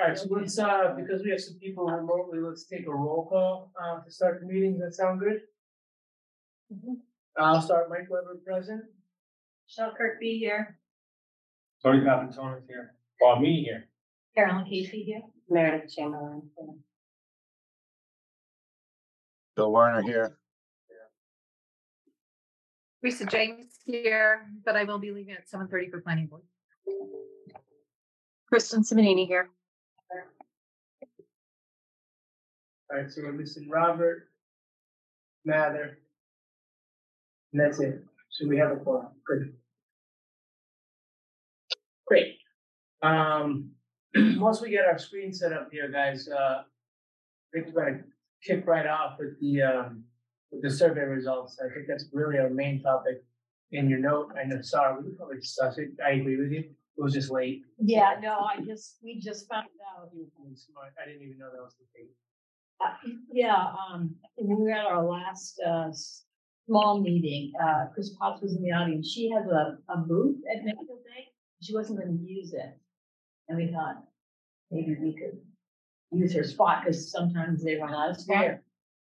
Alright, so let's, uh, because we have some people remotely, let's take a roll call, uh, to start the meeting. Does that sound good? I'll start Mike Weber present. Shall Kirk be here? Tony Papatonis here, or me here. Carolyn Casey here? Meredith Chamberlain. Bill Warner here. Lisa James here, but I will be leaving at seven thirty for planning board. Kristen Simonini here. Alright, so we're missing Robert. Mather. And that's it. So we have a forum. Good. Great. Um, once we get our screen set up here, guys, uh, I think we're gonna kick right off with the, um, with the survey results. I think that's really our main topic in your note. I know, sorry, we probably discussed it. I agree with you. It was just late. Yeah, no, I just, we just found out. You were smart. I didn't even know that was the case. Uh, Yeah, um, we were at our last, uh, small meeting, uh, Chris Potts was in the audience. She has a, a booth at Medfield Day. She wasn't gonna use it. And we thought, maybe we could use her spot, because sometimes they run out of spot.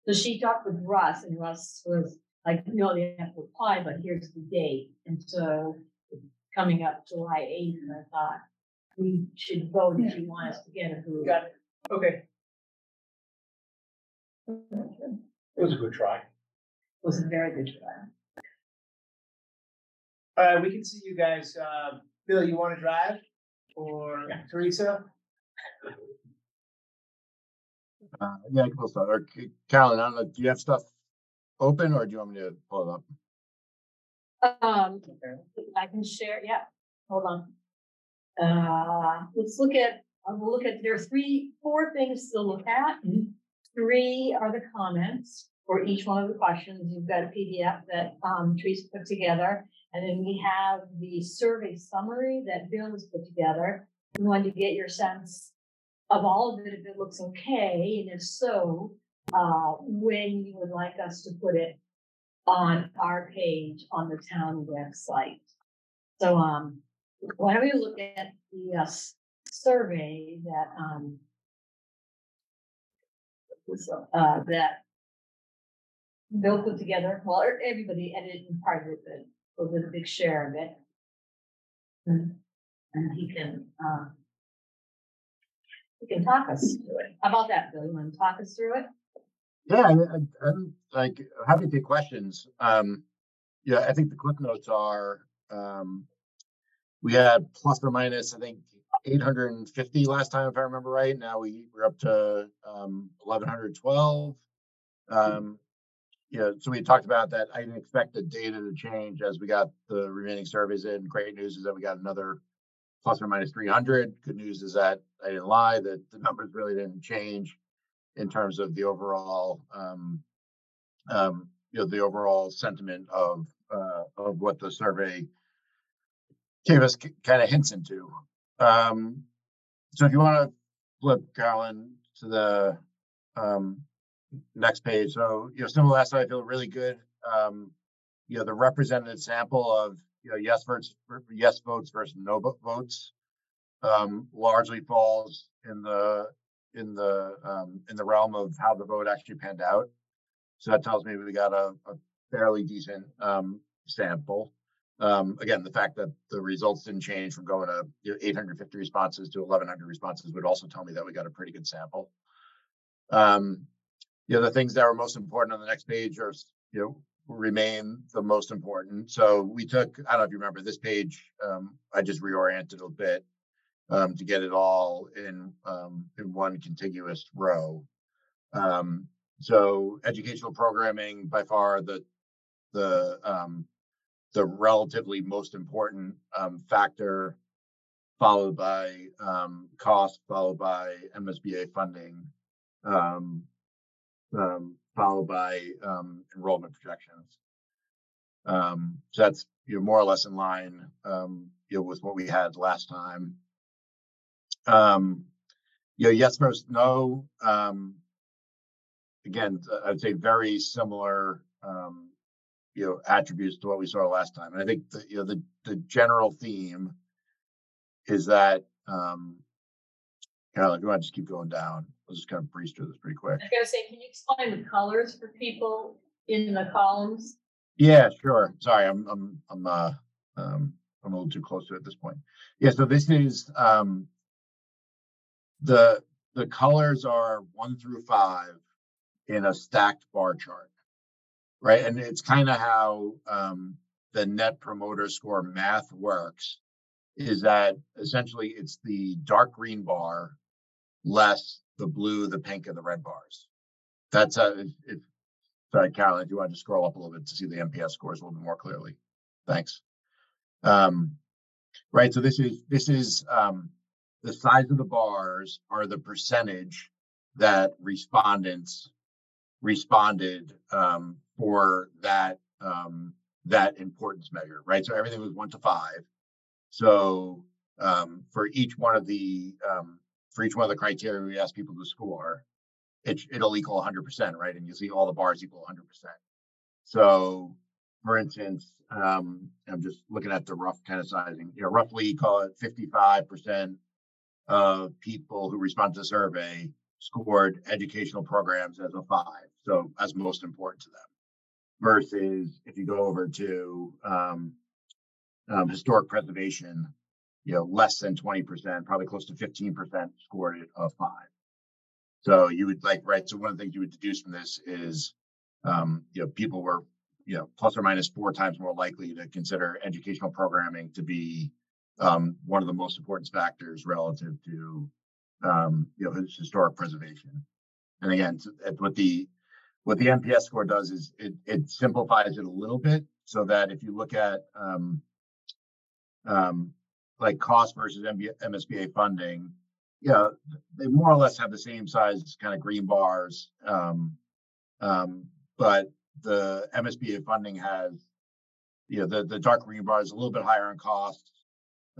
So she talked with Russ, and Russ was like, no, they have to apply, but here's the date. And so coming up July eighth, and I thought we should vote if you want us to get a booth. Got it. Okay. It was a good try. It Was a very good try. Uh, we can see you guys, uh, Bill, you wanna drive? Or Teresa? Uh, yeah, we'll start. Or Carolyn, I don't know, do you have stuff open or do you want me to pull it up? Um, I can share, yeah, hold on. Uh, let's look at, uh, we'll look at, there are three, four things to look at. Three are the comments for each one of the questions. You've got a PDF that, um, Teresa put together. And then we have the survey summary that Bill has put together. We wanted to get your sense of all of it, if it looks okay, and if so, uh, when you would like us to put it on our page on the town website. So, um, why don't we look at the, uh, survey that, um, uh, that Bill put together, well, er- everybody edited and part of it, but did a big share of it. And, and he can, uh, he can talk us through it. How about that, Bill? You want to talk us through it? Yeah, I, I'm like happy to take questions. Um, yeah, I think the clip notes are, um, we had plus or minus, I think, eight hundred and fifty last time, if I remember right. Now we, we're up to, um, eleven hundred twelve. Um, yeah, so we talked about that. I didn't expect the data to change as we got the remaining surveys in. Great news is that we got another plus or minus three hundred. Good news is that I didn't lie, that the numbers really didn't change in terms of the overall, um, um, you know, the overall sentiment of, uh, of what the survey gave us kind of hints into. Um, so if you want to flip, Carolyn, to the, um, next page. So, you know, to last time, I feel really good. Um, you know, the representative sample of, you know, yes votes, yes votes versus no votes, um, largely falls in the, in the, um, in the realm of how the vote actually panned out. So that tells me we got a, a fairly decent, um, sample. Um, again, the fact that the results didn't change from going to you know, 850 responses to 1100 responses would also tell me that we got a pretty good sample. Um, you know, the things that were most important on the next page are, you know, remain the most important. So we took, I don't know if you remember this page, um, I just reoriented a bit um, to get it all in, um, in one contiguous row. Um, so educational programming by far the, the, um, the relatively most important, um, factor, followed by, um, cost, followed by MSBA funding, um, um, followed by, um, enrollment projections. Um, so that's, you know, more or less in line, you know, with what we had last time. You know, yes versus no, again, I'd say very similar, um, you know, attributes to what we saw last time. And I think the, you know, the, the general theme is that, um, Carol, if you want to just keep going down, we'll just kind of breeze through this pretty quick. I was gonna say, can you explain the colors for people in the columns? Yeah, sure. Sorry, I'm, I'm, I'm, uh, um, I'm a little too close to it at this point. Yeah, so this is, um, the, the colors are one through five in a stacked bar chart. Right, and it's kind of how, um, the net promoter score math works. Is that essentially it's the dark green bar less the blue, the pink and the red bars. That's, uh, if, if Sorry, Carol, if you want to scroll up a little bit to see the NPS scores a little bit more clearly. Thanks. Um, right, so this is, this is, um, the size of the bars are the percentage that respondents responded, um, for that, um, that importance measure, right? So everything was one to five. So, um, for each one of the, um, for each one of the criteria we asked people to score, it, it'll equal hundred percent, right? And you see all the bars equal hundred percent. So, for instance, um, I'm just looking at the rough kind of sizing, you know, roughly call it fifty-five percent of people who respond to the survey scored educational programs as a five, so as most important to them. Versus if you go over to, um, um, historic preservation, you know, less than twenty percent, probably close to fifteen percent scored it a five. So you would like, right, so one of the things you would deduce from this is, um, you know, people were, you know, plus or minus four times more likely to consider educational programming to be um, one of the most important factors relative to, um, you know, his- historic preservation. And again, what the, what the NPS score does is it, it simplifies it a little bit so that if you look at, um, um, like cost versus MSBA funding, yeah, they more or less have the same size kind of green bars. Um, um, but the MSBA funding has, you know, the, the dark green bar is a little bit higher in cost.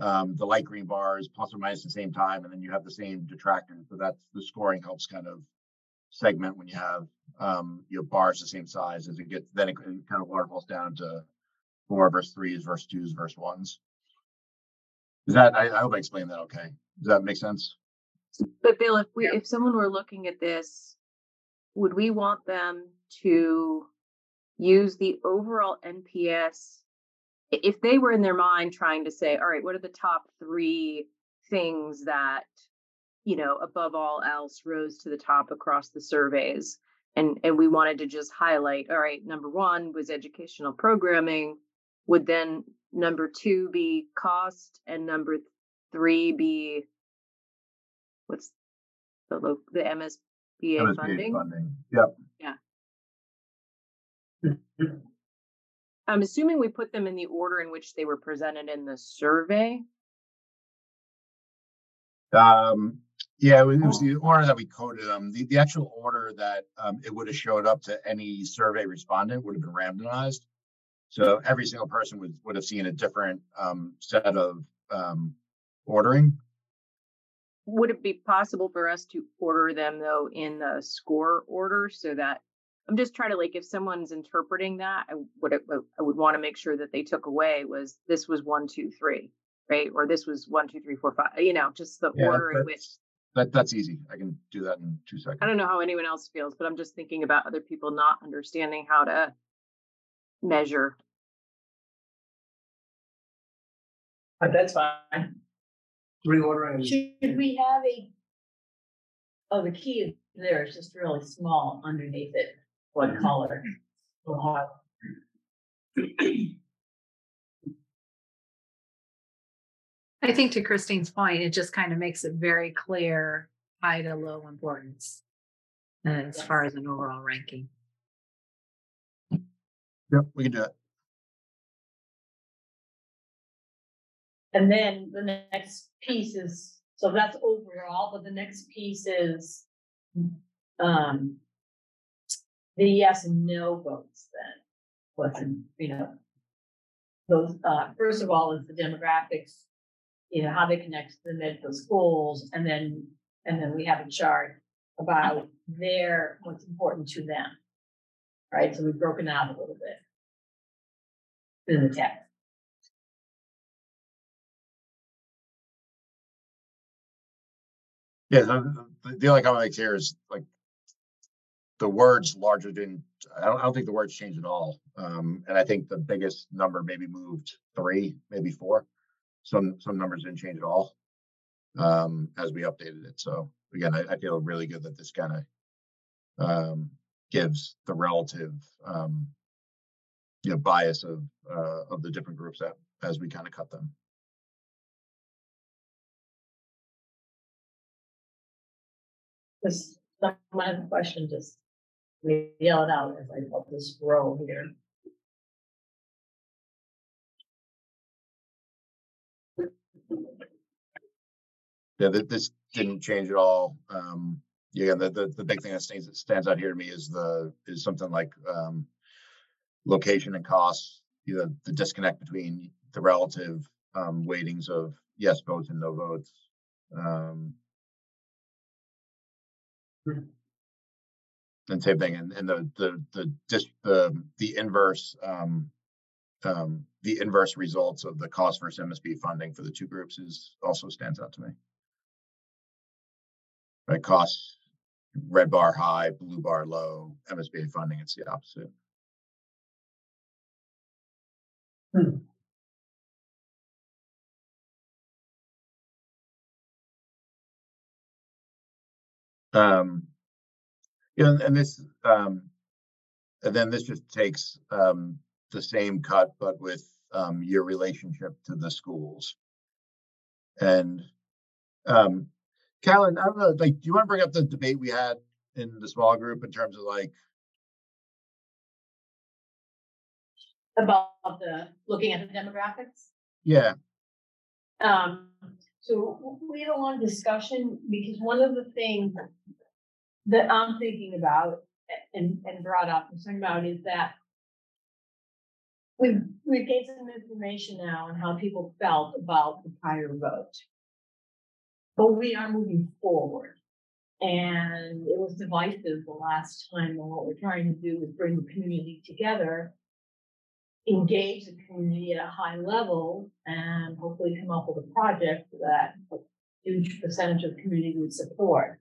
Um, the light green bar is plus or minus the same time, and then you have the same detractors. So that's the scoring helps kind of segment when you have, um, you know, bars the same size as it gets, then it kind of waterfalls down to four versus threes versus twos versus ones. Is that, I, I hope I explained that okay. Does that make sense? But Bill, if we, Yeah. if someone were looking at this, would we want them to use the overall NPS? If they were in their mind trying to say, all right, what are the top three things that, you know, above all else rose to the top across the surveys? And, and we wanted to just highlight, all right, number one was educational programming. Would then number two be cost and number three be what's the lo- the MSBA MSBA funding? Funding, yep. I'm assuming we put them in the order in which they were presented in the survey. Um, yeah, it was, was the order that we coded them. The, the actual order that, um, it would have showed up to any survey respondent would have been randomized. So every single person would, would have seen a different, um, set of, um, ordering. Would it be possible for us to order them though in the score order so that I'm just trying to like if someone's interpreting that, I would uh, I would want to make sure that they took away was this was one, two, three, right? Or this was one, two, three, four, five, you know, just the Yeah, order in which that's- That, that's easy. I can do that in two seconds. I don't know how anyone else feels, but I'm just thinking about other people not understanding how to measure. But that's fine. Reordering. is- Should we have a? Oh, the key there is just really small underneath it, what color? We'll have- I think to Christine's point, it just kind of makes it very clear, high to low importance. uh, as far as an overall ranking. Yep, we can do it. And then the next piece is, so that's overall, but the next piece is. Um. The yes and no votes then, in, you know. Those, uh, first of all is the demographics. You know, how they connect to the Medfield schools, and then, and then we have a chart about their, what's important to them. Right, so we've broken out a little bit. In the text. Yeah, the- the only comment I make here is like. The words largely didn't, I don't, I don't think the words changed at all. Um, and I think the biggest number maybe moved three, maybe four. Some, some numbers didn't change at all. Um, as we updated it. So again, I, I feel really good that this kind of. Um, gives the relative, um. You know, bias of, uh, of the different groups that, as we kind of cut them. Just a question, just yell it out as I put this row here. Yeah, this didn't change at all. Um, yeah, the, the, the big thing that stands, that stands out here to me is the, is something like, um, location and costs, you know, the disconnect between the relative, um, weightings of yes votes and no votes. Um, and same thing, and, and the, the, the, just the, the inverse, um, um, the inverse results of the cost versus MSB funding for the two groups is also stands out to me. Right, costs, red bar high, blue bar low, MSBA funding, it's the opposite. Um, yeah, and- and this, um, and then this just takes, um, the same cut, but with, um, your relationship to the schools. And, um, Callan, I don't know, like, do you want to bring up the debate we had in the small group in terms of like, About the, looking at the demographics. yeah, Um, so we had a long discussion because one of the things that I'm thinking about and, and brought up and talking about is that we've, we've gained some information now on how people felt about the prior vote. But we are moving forward. And it was divisive the last time, and what we're trying to do is bring the community together engage the community at a high level and hopefully come up with a project that a huge percentage of the community would support.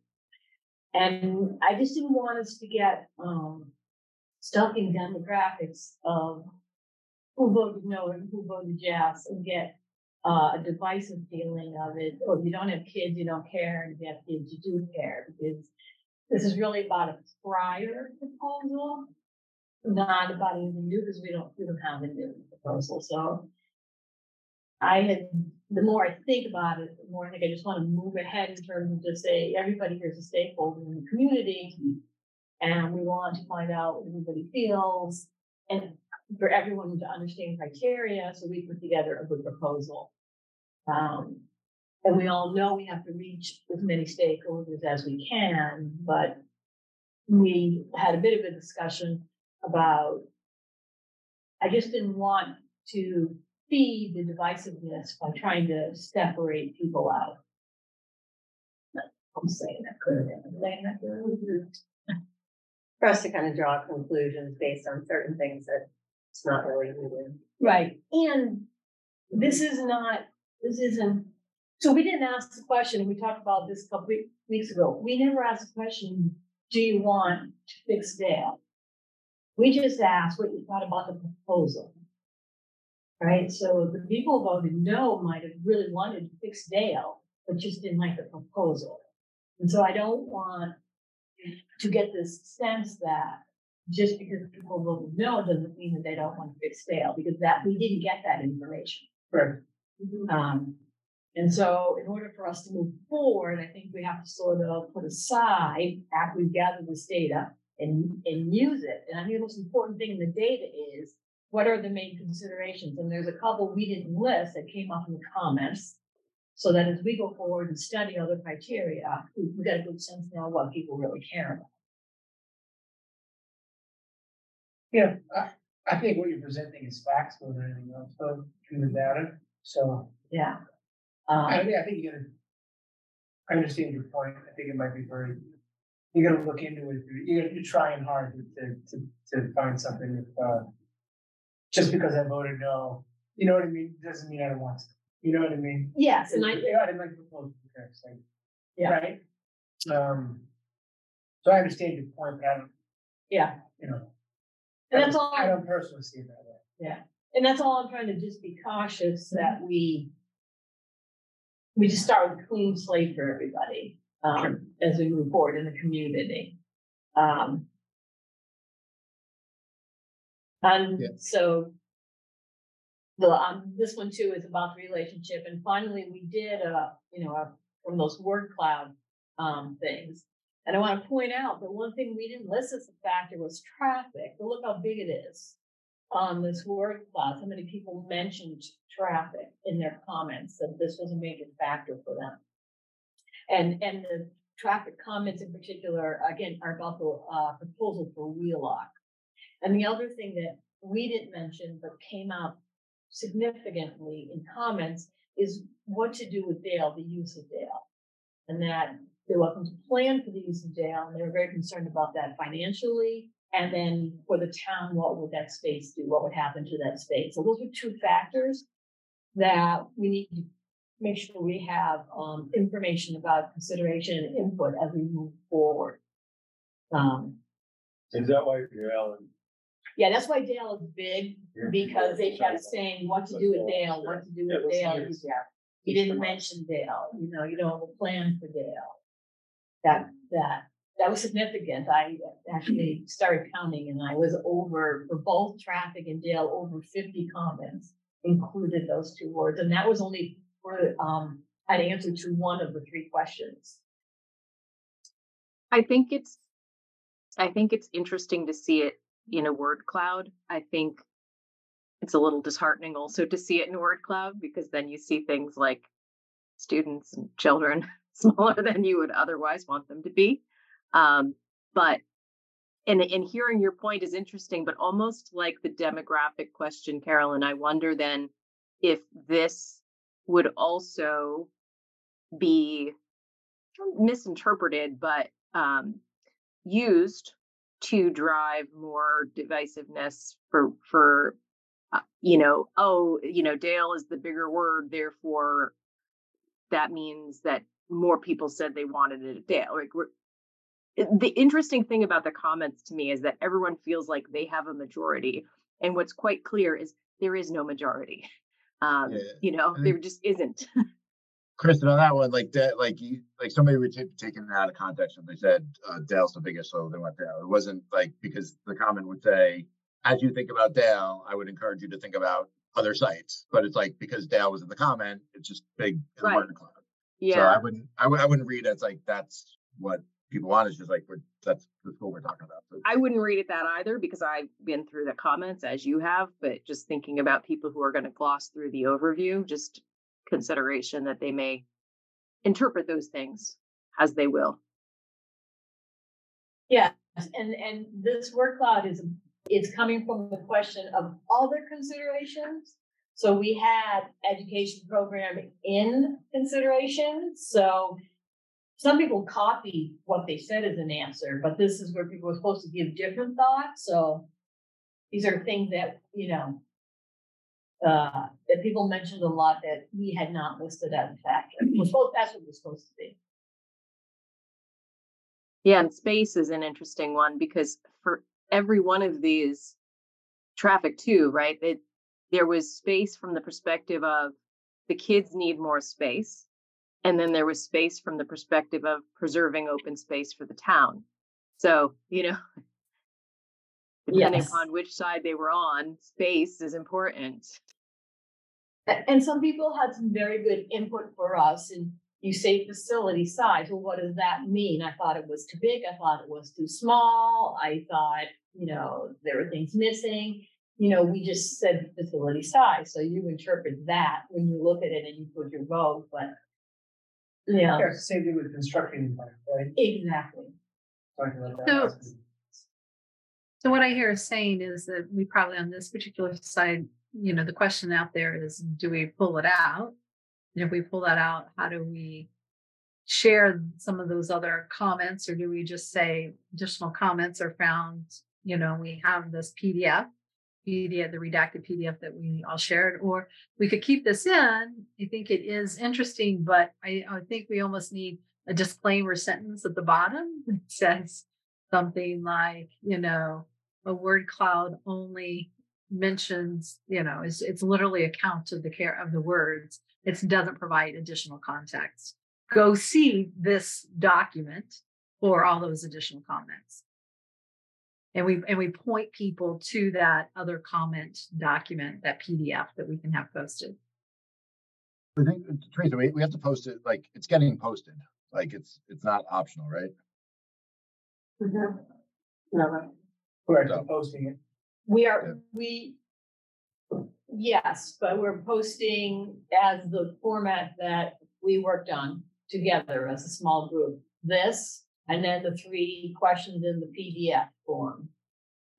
And I just didn't want us to get um stuck in demographics of who voted no and who voted yes and get uh, a divisive feeling of it. Oh, you don't have kids, you don't care, and if you have kids, you do care because this is really about a prior proposal not about anything new because we don't, we don't have a new proposal, so. I had, the more I think about it, the more I think I just want to move ahead in terms of just say, everybody here's a stakeholder in the community. And we want to find out what everybody feels and for everyone to understand criteria, so we put together a good proposal. Um, and we all know we have to reach as many stakeholders as we can, but we had a bit of a discussion about, I just didn't want to feed the divisiveness by trying to separate people out. I'm saying that clearly, I'm saying that clearly. for us to kind of draw conclusions based on certain things that it's not really needed. Right, and this is not, this isn't, so we didn't ask the question, and we talked about this a couple weeks ago. We never asked the question, do you want to fix Dale? We just asked what you thought about the proposal. Right, so the people who voted no might have really wanted to fix Dale, but just didn't like the proposal. And so I don't want to get this sense that just because people voted no doesn't mean that they don't want to fix Dale, because that, we didn't get that information. Right. Um, and so in order for us to move forward, I think we have to sort of put aside after we've gathered this data and, and use it. And I think the most important thing in the data is what are the main considerations? And there's a couple we didn't list that came up in the comments. So that as we go forward and study other criteria, we, we got a good sense now what people really care about. Yeah, I, I think what you're presenting is facts more than anything else, so, in the data, so. Yeah. I Um, mean, I think you gotta. I understand your point. I think it might be very, you gotta look into it. You gotta, you're trying hard to, to, to find something if, uh. Just because I voted no, you know what I mean? Doesn't mean I don't want to. You know what I mean? yes, and I, Yeah, I didn't like the okay, so, Yeah. Right? Um, so I understand your point, but I don't, Yeah, you know. and that's all. I don't personally see it that way. Yeah, and that's all I'm trying to just be cautious that we. We just start with a clean slate for everybody, um, as we move forward in the community. Um. Yeah. And so. The, um, this one too is about the relationship, and finally, we did, uh, you know, uh, from those word cloud, um, things. And I wanna point out that one thing we didn't list as a factor was traffic, but look how big it is on this word cloud, how many people mentioned traffic in their comments, that this was a major factor for them. And, and the traffic comments in particular, again, are about the, uh, proposal for Wheelock. And the other thing that we didn't mention, but came out significantly in comments, is what to do with Dale, the use of Dale. And that there wasn't a plan for the use of Dale, and they were very concerned about that financially, and then for the town, what would that space do? What would happen to that space? So those are two factors that we need to make sure we have um information about consideration and input as we move forward. Um, Is that why Alan? Yeah, that's why Dale is big, because they kept saying what to do with Dale, what to do with Dale. You didn't mention Dale, you know, you don't have a plan for Dale. That, that, that was significant. I actually started counting and I was over, for both traffic and Dale, over fifty comments included those two words. And that was only for, um, an answer to one of the three questions. I think it's, I think it's interesting to see it in a word cloud. I think it's a little disheartening also to see it in a word cloud because then you see things like students and children smaller than you would otherwise want them to be. Um, but and and hearing your point is interesting, but almost like the demographic question, Carolyn, I wonder then if this would also be misinterpreted, but um, used to drive more divisiveness for for uh, you know oh you know Dale is the bigger word, therefore that means that more people said they wanted it at Dale. Like we're, the interesting thing about the comments to me is that everyone feels like they have a majority, and what's quite clear is there is no majority. Um, Yeah, you know, there just isn't. Kristen, on that one, like that, like you, like somebody would take taken it out of context and they said uh, Dale's the biggest, so they went Dale. It wasn't like because the comment would say, as you think about Dale, I would encourage you to think about other sites. But it's like because Dale was in the comment, it's just big in Right. word cloud. So yeah. I wouldn't, I would, I wouldn't read it as like that's what people want. It's just like we're that's that's what we're talking about. So, I wouldn't read it that either because I've been through the comments as you have, but just thinking about people who are going to gloss through the overview, just consideration that they may interpret those things as they will. Yes, and, and this word cloud is, is coming from the question of other considerations. So we had education program in consideration, so some people copy what they said as an answer, but this is where people are supposed to give different thoughts, so these are things that, you know, uh, that people mentioned a lot that we had not listed as a factor. Supposed, that's what we're supposed to be. Yeah, and space is an interesting one because for every one of these traffic too, right? It, there was space from the perspective of the kids need more space. And then there was space from the perspective of preserving open space for the town. So, you know, depending Yes. upon which side they were on, space is important. A- And some people had some very good input for us and you say facility size, well, what does that mean? I thought it was too big, I thought it was too small, I thought, you know, there were things missing. You know, we just said facility size, so you interpret that when you look at it and you put your vote, but. Yeah, Yeah, same thing with construction, right? exactly. Talking about that So- So what I hear is saying is that we probably on this particular side, you know, the question out there is, do we pull it out? And if we pull that out, how do we share some of those other comments or do we just say additional comments are found, you know, we have this PDF, PDF, the redacted PDF that we all shared, or we could keep this in. I think it is interesting, but I, I think we almost need a disclaimer sentence at the bottom that says something like, you know, a word cloud only mentions, you know, it's it's literally a count of the care of the words. It doesn't provide additional context. Go see this document for all those additional comments. And we and we point people to that other comment document, that PDF that we can have posted. I think, Teresa, we, we have to post it, like, it's getting posted, like, it's, it's not optional, right? Mhm. No, We're So- posting it. We Yeah. are, we, yes, but we're posting as the format that we worked on together as a small group. This, and then the three questions in the PDF form.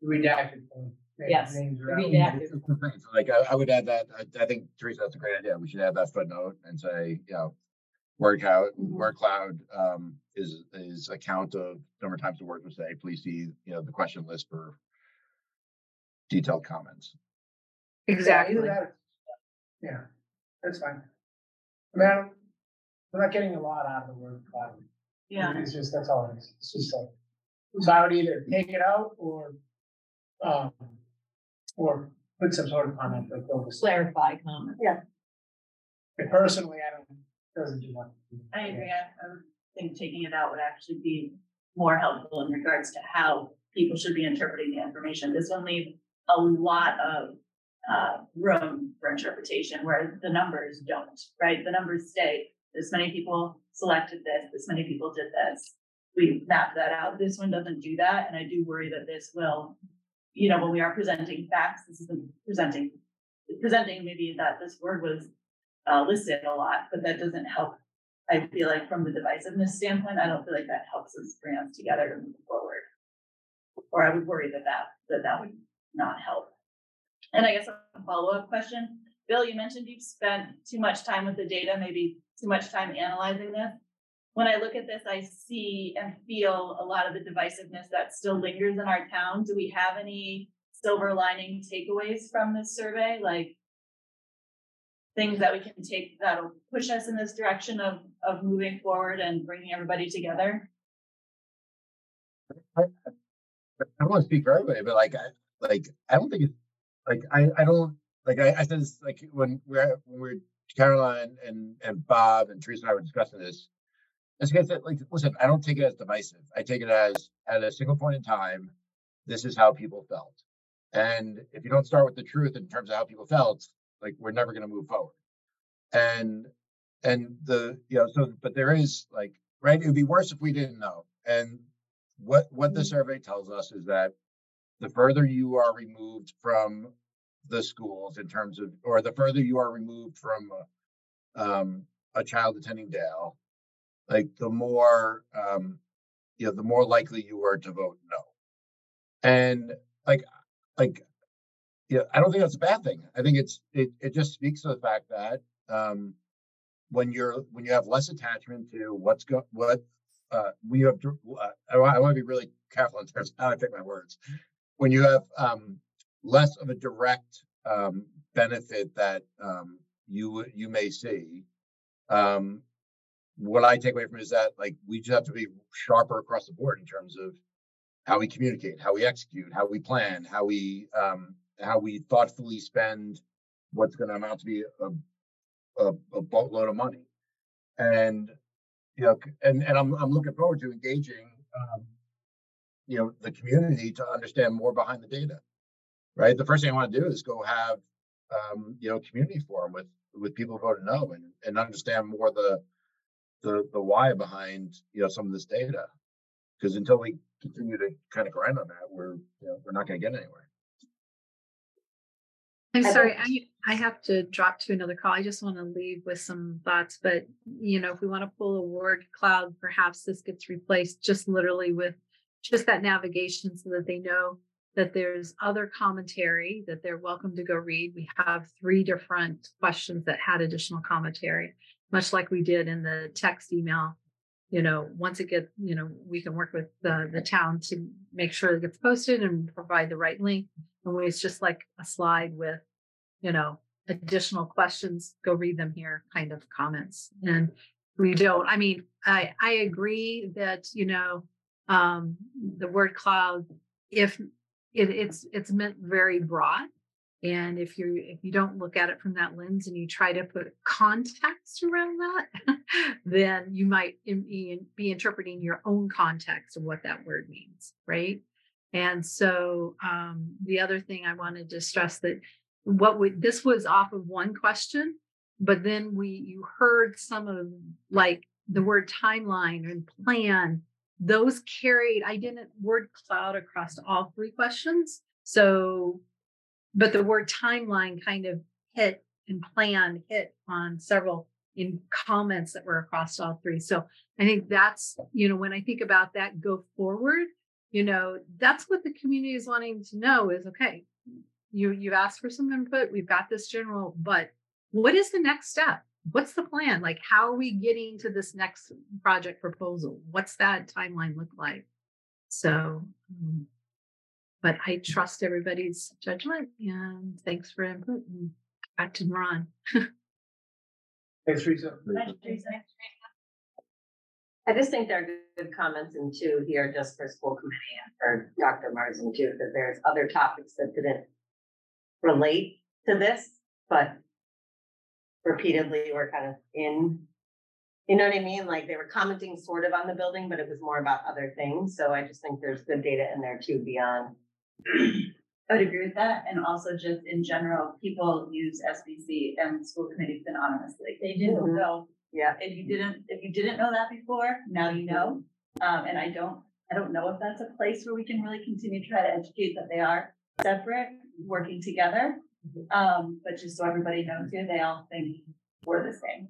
Redacted. form. Yes, names the are out. redacted. It's the thing, so, Like, I, I would add that, I, I think Teresa, that's a great idea. We should add that footnote and say, you know, word cloud, word cloud, um, is, is a count of number of times the word was say, please see, you know, the question list for detailed comments. Exactly. either that Yeah, that's fine. I mean, I don't, we're not getting a lot out of the word cloud. Yeah. It's just, that's all it is. It's just like, so I would either take it out or, um, or put some sort of comment like those. Clarify comment. But Personally, I don't, doesn't do much. I agree. I, I would think taking it out would actually be more helpful in regards to how people should be interpreting the information. This will leave a lot of uh, room for interpretation where the numbers don't, right? The numbers say this many people selected this, this many people did this. We map that out. This one doesn't do that. And I do worry that this will, you know, when we are presenting facts, this isn't presenting, presenting maybe that this word was uh, listed a lot, but that doesn't help I feel like from the divisiveness standpoint, I don't feel like that helps us bring us together to move forward. Or I would worry that that, that that would not help. And I guess a follow-up question, Bill, you mentioned you've spent too much time with the data, maybe too much time analyzing this. When I look at this, I see and feel a lot of the divisiveness that still lingers in our town. Do we have any silver lining takeaways from this survey? Like, things that we can take that'll push us in this direction of of moving forward and bringing everybody together. I don't want to speak for everybody, but like, I, like, I don't think it's, like, I, I don't, like, I, I said this, like, when we're, when we're, Caroline and, and Bob and Teresa and I were discussing this. I just said, like, listen, I don't take it as divisive. I take it as, at a single point in time, this is how people felt. And if you don't start with the truth in terms of how people felt, like, we're never gonna move forward. And, and the, you know, so, but there is like, right, it would be worse if we didn't know. And what what the mm-hmm. survey tells us is that the further you are removed from the schools in terms of or the further you are removed from uh, um, a child attending Dale, like the more um, you know, the more likely you are to vote no. And like like yeah, I don't think that's a bad thing. I think it's it it just speaks to the fact that um when you're when you have less attachment to what's go what uh, we have, uh, I, I want to be really careful in terms of how I pick my words. When you have um, less of a direct um, benefit that um, you you may see, um, what I take away from is that like we just have to be sharper across the board in terms of how we communicate, how we execute, how we plan, how we um, how we thoughtfully spend what's going to amount to be a, a, a boatload of money, and you know, and, and I'm, I'm looking forward to engaging, um, you know, the community to understand more behind the data. Right. The first thing I want to do is go have, um, you know, community forum with, with people who voted no and, and understand more the, the, the why behind, you know, some of this data. Because until we continue to kind of grind on that, we're, you know, we're not going to get anywhere. I'm sorry, I, I have to drop to another call. I just want to leave with some thoughts, but you know, if we want to pull a word cloud, perhaps this gets replaced just literally with just that navigation so that they know that there's other commentary that they're welcome to go read. We have three different questions that had additional commentary, much like we did in the text email. You know, once it gets, you know, we can work with the, the town to make sure it gets posted and provide the right link. And it's just like a slide with, you know, additional questions, go read them here kind of comments. And we don't, I mean, I, I agree that, you know, um, the word cloud, if it, it's, it's meant very broad. And if you, if you don't look at it from that lens and you try to put context around that, then you might be interpreting your own context of what that word means, right? And so um, the other thing I wanted to stress that what would this was off of one question, but then we you heard some of like the word timeline and plan those carried i didn't word cloud across all three questions so but the word timeline kind of hit and plan hit on several in comments that were across all three so i think that's you know when i think about that go forward you know that's what the community is wanting to know is okay you you've asked for some input we've got this general but what is the next step what's the plan? Like how are we getting to this next project proposal? What's that timeline look like? So um, but i trust everybody's judgment and thanks for input and back to ron. Thanks, Teresa. I just think there are good comments in two here just for school committee and for Dr. Marsden too, because there's other topics that didn't relate to this, but repeatedly were kind of in, you know what I mean? Like they were commenting sort of on the building, but it was more about other things. So I just think there's good data in there too beyond. I would agree with that, and also just in general, people use SBC and school committees anonymously. They do. Mhm. So Yeah, if you didn't, if you didn't know that before, now you know. Um, and I don't, I don't know if that's a place where we can really continue to try to educate that they are separate, working together. Um, but just so everybody knows here, they all think we're the same.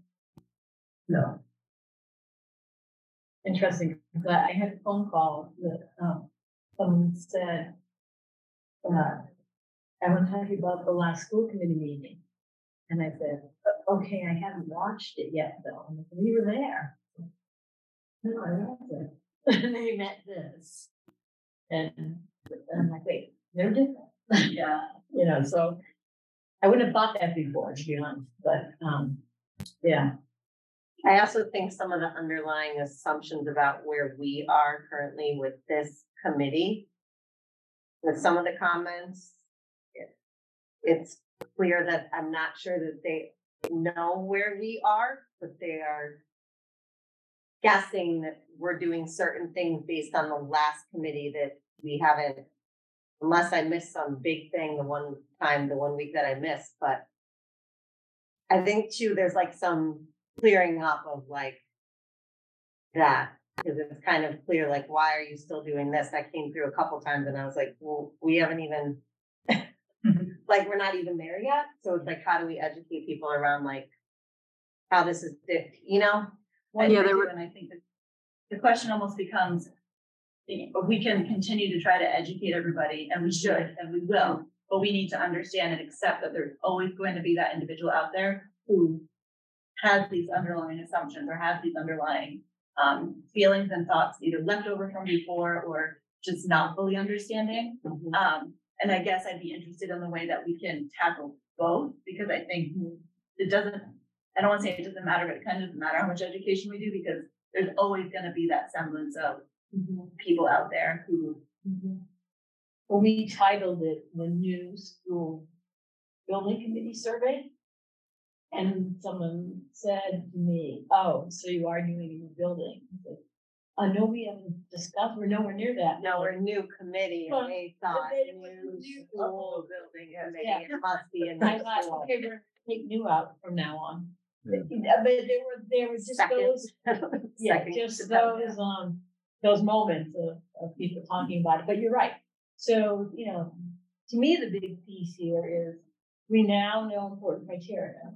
No. Interesting, but I had a phone call that, um, someone said, uh, I want to talk to you about the last school committee meeting. And I said, okay, I haven't watched it yet though, and we were there. No, I wasn't. And they met this. And and I'm like, wait, they're different, Yeah. you know, so I wouldn't have thought that before, to be honest, but, um, yeah. I also think some of the underlying assumptions about where we are currently with this committee. With some of the comments. it- It's clear that I'm not sure that they know where we are, but they are. Guessing that we're doing certain things based on the last committee that we haven't. Unless I missed some big thing the one time, the one week that I missed, but. I think too, there's like some clearing up of like. That, because it's kind of clear, like, why are you still doing this? That came through a couple times and I was like, well, we haven't even. Like, we're not even there yet, so it's like, how do we educate people around like? How this is, you know? I Yeah, there were- and I think that the question almost becomes, eh, we can continue to try to educate everybody, and we should, and we will, but we need to understand and accept that there's always going to be that individual out there who has these underlying assumptions or has these underlying um, feelings and thoughts either left over from before or just not fully understanding. Um, and I guess I'd be interested in the way that we can tackle both, because I think it doesn't, I don't want to say it doesn't matter, but it kind of doesn't matter how much education we do, because there's always gonna be that semblance of people out there who, Well, we titled it the new school building committee survey. And someone said to me, oh, so you are doing a new building? I said, I know we haven't discussed, we're nowhere near that. No, we're a new committee Well, and they thought they new new- school building Yeah. committee, it must be a I new thought, school. okay, we're gonna take new out from now on. Yeah. Uh, But there were, there were just Second. those, yeah, Second. just those, um, those moments of, of people talking about it, but you're right. So, you know, to me, the big piece here is we now know important criteria.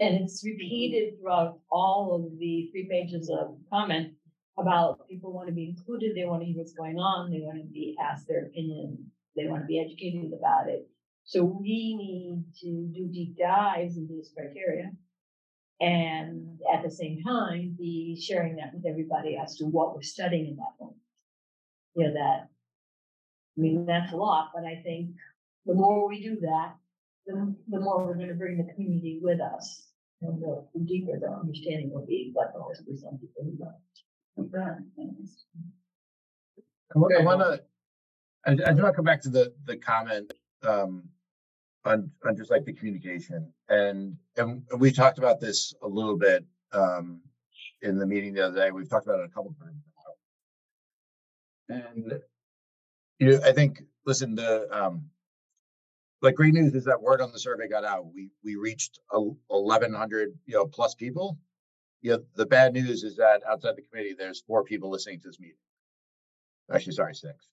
And it's mm-hmm. repeated throughout all of the three pages of comment about people want to be included, they want to hear what's going on, they want to be asked their opinion, they want to be educated about it. So we need to do deep dives into these criteria. And at the same time, be sharing that with everybody as to what we're studying in that moment. You know, that, I mean, that's a lot, but I think the more we do that, the, the more we're gonna bring the community with us. And the deeper the understanding will be, but obviously some people who don't. I wa- I wanna, I, I just wanna come back to the, the comment, um, on, on just like the communication and, and we talked about this a little bit, um, in the meeting the other day. We've talked about it a couple times. And, you know, I think, listen, the, um, like great news is that word on the survey got out. We, we reached eleven hundred, you know, plus people. You know, the bad news is that outside the committee, there's four people listening to this meeting. Actually, sorry, six.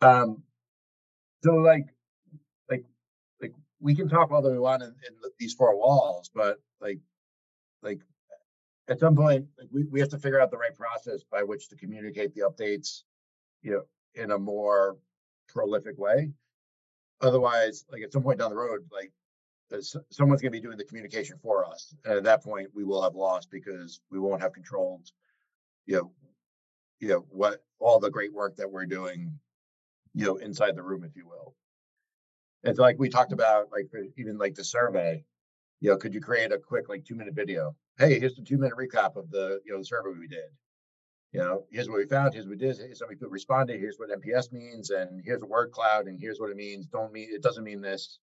Um, so like, like, like, we can talk all that we want in, in these four walls, but like, like, at some point, like, we, we have to figure out the right process by which to communicate the updates, you know, in a more prolific way. Otherwise, like, at some point down the road, like, uh, someone's gonna be doing the communication for us. And at that point, we will have lost because we won't have controlled, you know, you know, what, all the great work that we're doing, you know, inside the room, if you will. It's like we talked about, like, even like the survey, you know, could you create a quick, like, two minute video? Hey, here's the two minute recap of the, you know, the survey we did. You know, here's what we found, here's what we did, here's how we responded, here's what NPS means, and here's a word cloud, and here's what it means. Don't mean, it doesn't mean this.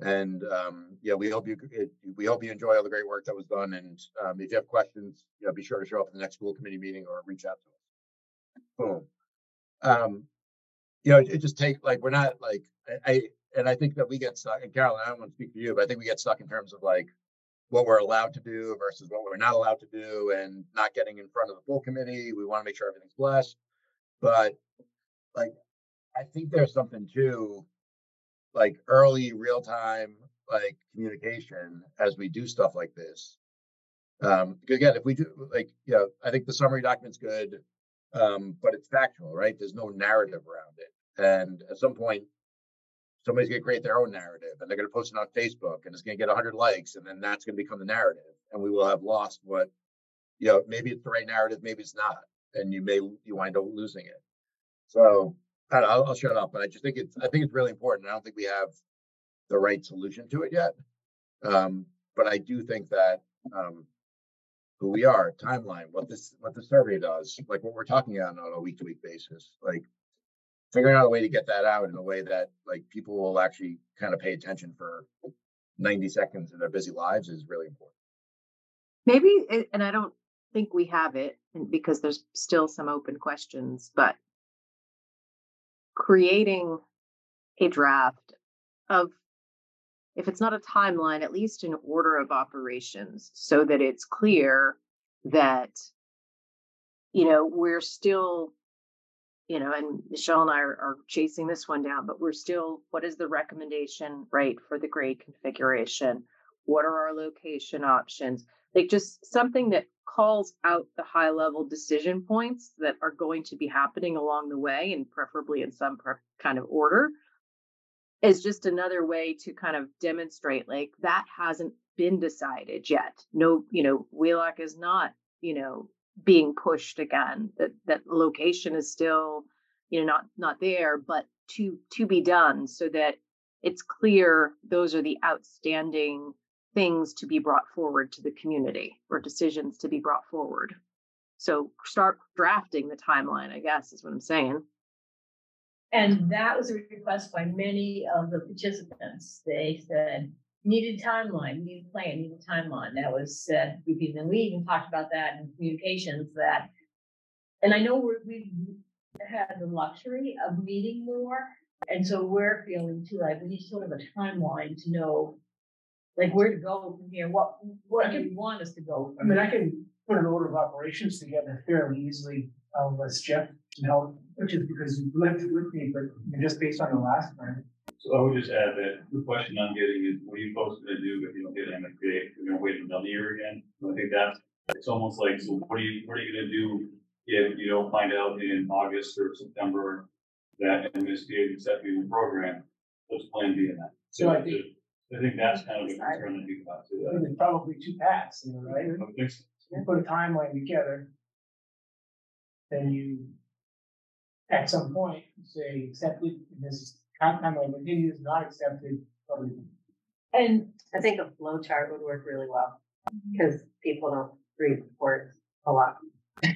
And, um, yeah, we hope you, it, we hope you enjoy all the great work that was done. And, um, if you have questions, you know, be sure to show up at the next school committee meeting or reach out to us. Boom. Um, you know, it, it just take, like, we're not like, I, and I think that we get stuck, and Carolyn, I don't want to speak for you, but I think we get stuck in terms of like what we're allowed to do versus what we're not allowed to do and not getting in front of the full committee. We want to make sure everything's blessed. But like, I think there's something to like early real time like communication as we do stuff like this. Um, again, if we do like, you know, I think the summary document's good, um, but it's factual, right? There's no narrative around it. And at some point, somebody's gonna create their own narrative and they're gonna post it on Facebook and it's gonna get hundred likes and then that's gonna become the narrative. And we will have lost what, you know, maybe it's the right narrative, maybe it's not. And you may, you wind up losing it. So I don't, I'll, I'll shut up, but I just think it's, I think it's really important. I don't think we have the right solution to it yet. Um, but I do think that, um, who we are, timeline, what this, what the survey does, like what we're talking about on a week to week basis, like figuring out a way to get that out in a way that like people will actually kind of pay attention for 90 seconds in their busy lives is really important. Maybe, and I don't think we have it because there's still some open questions, but creating a draft of, if it's not a timeline, at least an order of operations so that it's clear that, you know, we're still, you know, and Michelle and I are, are chasing this one down, but we're still, what is the recommendation, right, for the grade configuration? What are our location options? like just something that calls out the high level decision points that are going to be happening along the way and preferably in some pre- kind of order is just another way to kind of demonstrate like that hasn't been decided yet no you know wheelock is not you know being pushed again that that location is still you know not not there but to to be done so that it's clear those are the outstanding things to be brought forward to the community or decisions to be brought forward. So start drafting the timeline, I guess, is what I'm saying. And mm-hmm. that was a request by many of the participants. They said, needed timeline, needed a plan, needed a timeline. That was said, repeatedly. and we even talked about that in communications that, and I know we're, we had the luxury of meeting more. And so we're feeling too like we need sort of a timeline to know like where to go from here, what, what do you want us to go I mean? I can put an order of operations together fairly easily, um, unless Jeff can help, which is because you lived it with me, but just based on the last time. So I would just add that the question I'm getting is, what are you folks gonna do if you don't get MSBA? You're gonna wait another year again? So I think that's, it's almost like, so what are you, what are you gonna do if you don't find out in August or September that MSBA is accepting the program? What's plan B in that? So I think- I think that's kind of a concern that people have I too. think there's probably two paths, you know, right? I think so. You put a timeline together. Then you. At some point, say accepted, this timeline continues, not accepted, And I think a flow chart would work really well. Mm-hmm. Cause people don't read reports a lot.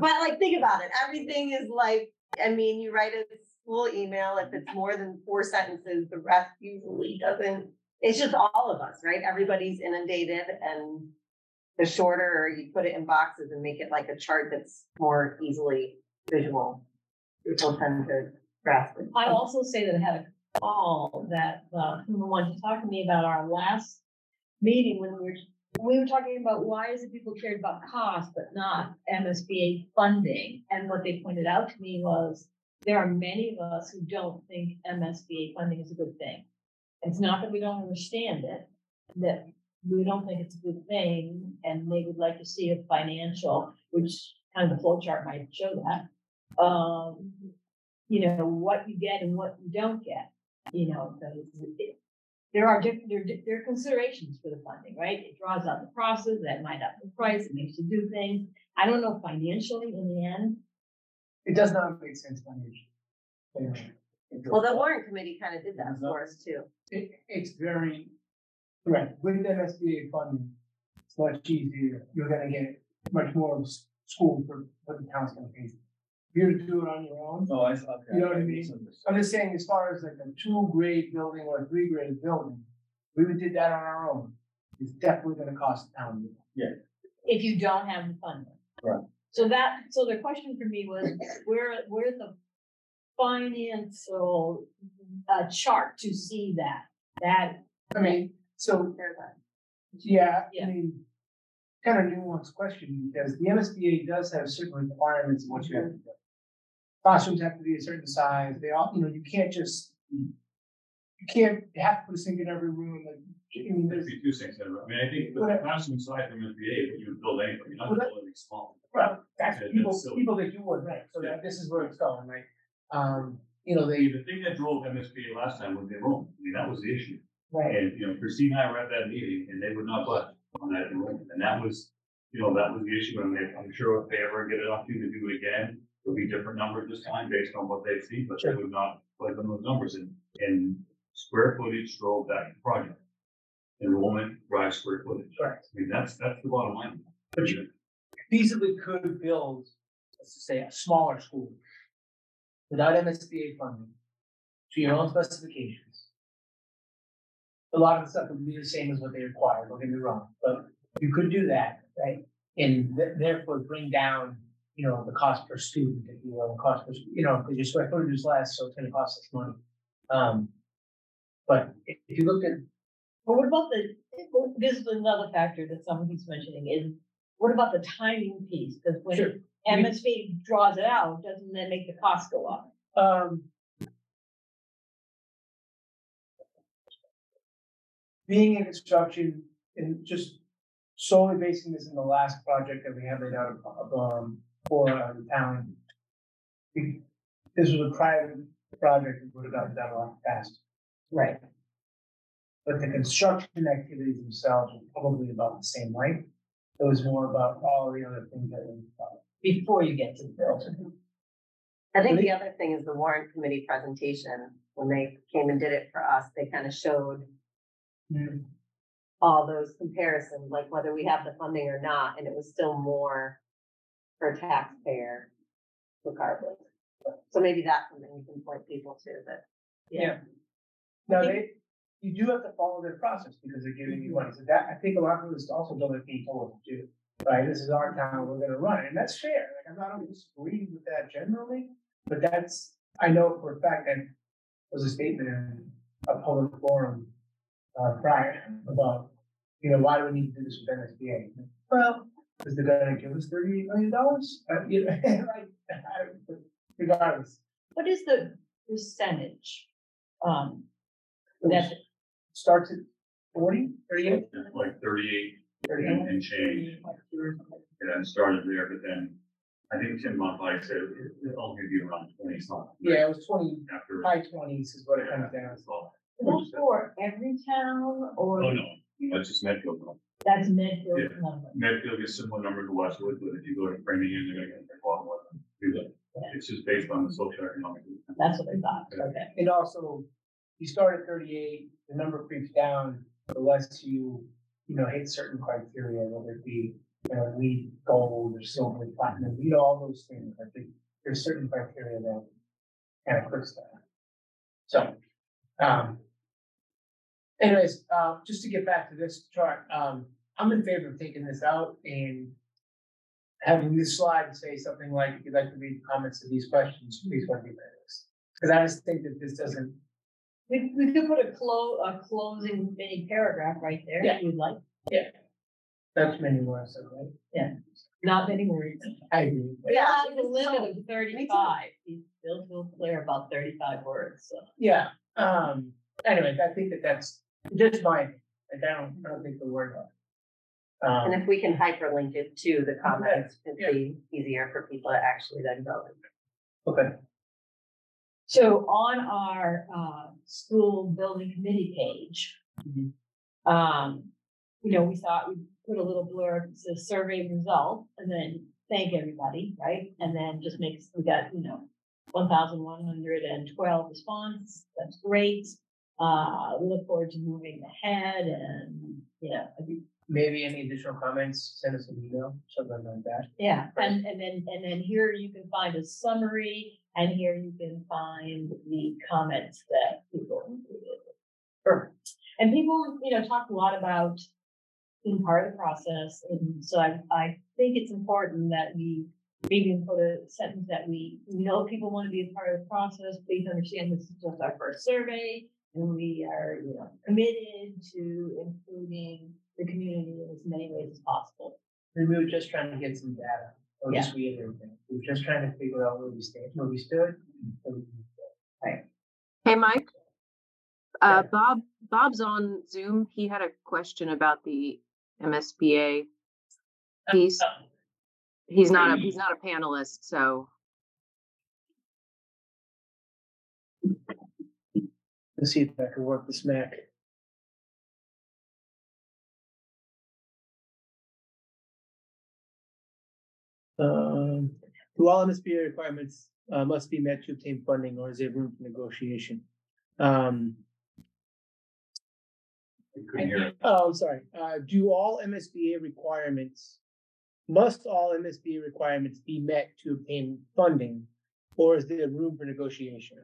But like, think about it, everything is like, I mean, you write a school email, if it's more than four sentences, the rest usually doesn't. It's just all of us, right? Everybody's inundated and the shorter, you put it in boxes and make it like a chart that's more easily visual. People tend to I also say that I had a call that, uh, who wanted to talk to me about our last meeting when we were, we were talking about why is it people cared about cost but not MSBA funding? And what they pointed out to me was there are many of us who don't think MSBA funding is a good thing. It's not that we don't understand it, that we don't think it's a good thing and they would like to see a financial, which kind of the flow chart might show that. Um, you know, what you get and what you don't get, you know, because it- there are different, there, are there are considerations for the funding, right? It draws out the process, that might up the price, it makes you do things. I don't know financially in the end, It does not make sense financially. Well, the warrant committee kind of did that for us too. It, it's very, correct, with MSBA funding, it's much easier, you're gonna get much more of school for what the town's gonna pay. If you were to do it on your own, Oh, I, okay. You know what I mean? I'm just saying, as far as like a two grade building or a three grade building, we would did that on our own. It's definitely gonna cost the town. more. if you don't have the funding. Right. So that, so the question for me was, where, where's the financial, uh, chart to see that? That, I mean, so, There's that. yeah, Yeah. I mean, kind of nuanced question, because the MSBA does have certain requirements of what you have to do. Classrooms have to be a certain size, they all, you know, you can't just, you can't, have to put a sink in every room, like, I mean, There's two things, I mean, I think the classroom size MSBA, but you would build anything, you're not Well, that- building small. well, that's Yeah, people, that's people that you would, right, so that, this is where it's going, right? Um, you know, The, they, the thing that drove MSBA last time was the enrollment, I mean, that was the issue. right, And, you know, Christine and I were at that meeting and they would not budge on that enrollment. And that was, you know, that was the issue. And they, I'm sure if they ever get an opportunity to do it again, there'll be different numbers this time based on what they see, but they would not budge on those numbers and, and square footage drove that project. Enrollment drives square footage. I mean, that's, that's the bottom line. But you feasibly could build, let's just say, a smaller school without MSBA funding, to your own specifications. A lot of the stuff would be the same as what they require, don't get me wrong, but you could do that, right? And th- therefore bring down, you know, the cost per student, if you will, the cost per, you know, because your square footage is less, so it's gonna cost less money. Um, but if you look at, but what about the, this is another factor that someone keeps mentioning is, what about the timing piece? Because when Sure. MSB draws it out, doesn't that make the cost go up? Um. Being in construction and just solely basing this in the last project that we have laid out of, of, um, for uh, the town. This was a private project, it would have gotten done a lot faster. Right. But the construction activities themselves were probably about the same length. It was more about all the other things that we thought. Before you get to the building. I think the other thing is the warrant committee presentation, when they came and did it for us, they kind of showed all those comparisons, like whether we have the funding or not, and it was still more per taxpayer regardless. So maybe that's something we can point people to that. Yeah. Now, they, you do have to follow their process because they're giving you money. So that, I think a lot of this also don't have being told to do. Right, this is our town, we're gonna run it, and that's fair. Like, I'm not only disagreeing with that generally, but that's, I know for a fact that was a statement in a public forum uh, prior about, you know, why do we need to do this with MSBA? Well, because they're gonna give us thirty-eight million dollars, uh, you know, like, I- regardless. What is the percentage? Um, that, starts at 40, 38, Like thirty-eight 38. and and change. And then started there, but then I think Tim Monpike said it- it'll only be around twenty something. Yeah, it was twenty, After. high twenties is what it comes down to. Oh, that's for every town or no, that's just Medfield. That's Medfield Yeah. number? Medfield gets similar number to Westwood, but if you go to Framingham, you're gonna get a lot more than do that. It's just based on the socioeconomic. That's what I thought, okay. And also, you start at thirty-eight, the number creeps down, the less you, you know, hit certain criteria, whether it be, you know, LEED gold or silver, platinum, you know, all those things, I think there's certain criteria that kind of clicks that. So, um. Anyways, uh, just to get back to this chart, um, I'm in favor of taking this out and having this slide say something like, if you'd like to read comments to these questions, please want to be this. Because I just think that this doesn't, We, we could put a clo- a closing mini paragraph right there Yeah. if you'd like, Yeah. that's many more, so, right? Yeah. Not many words. I agree. We Yeah, have a limit of thirty-five, he's still feel clear about thirty-five words, so. Yeah, um, anyways, I think that that's just my, I don't, I don't think the word. And Um, if we can hyperlink it to the comments, it'd be easier for people to actually then go. okay, So on our, uh, school building committee page. Mhm. Um, you know, we thought we'd put a little blurb, that says survey result, and then thank everybody, right? And then just makes, we got, you know, one thousand one hundred and twelve response, that's great. Uh, we look forward to moving ahead and, you know, I think maybe any additional comments, send us an email, something like that. Yeah, and, and then, and then here you can find a summary, and here you can find the comments that people included. Sure. And people, you know, talk a lot about being part of the process, and so I, I think it's important that we maybe put a sentence that we know people want to be a part of the process, please understand this is just our first survey, and we are, you know, committed to including the community in as many ways as possible. And we were just trying to get some data, or just reiterate that, we were just trying to figure out where we stand, where we stood. where we moved Hey, Mike. Uh, Yeah. Bob, Bob's on Zoom. He had a question about the MSBA piece. He's not a, he's not a panelist, so Let's see if I can work this Mac. Um, do all MSBA requirements, uh, must be met to obtain funding, or is there room for negotiation? Um, I couldn't hear oh, I'm sorry, uh, do all MSBA requirements, must all MSBA requirements be met to obtain funding? Or is there room for negotiation?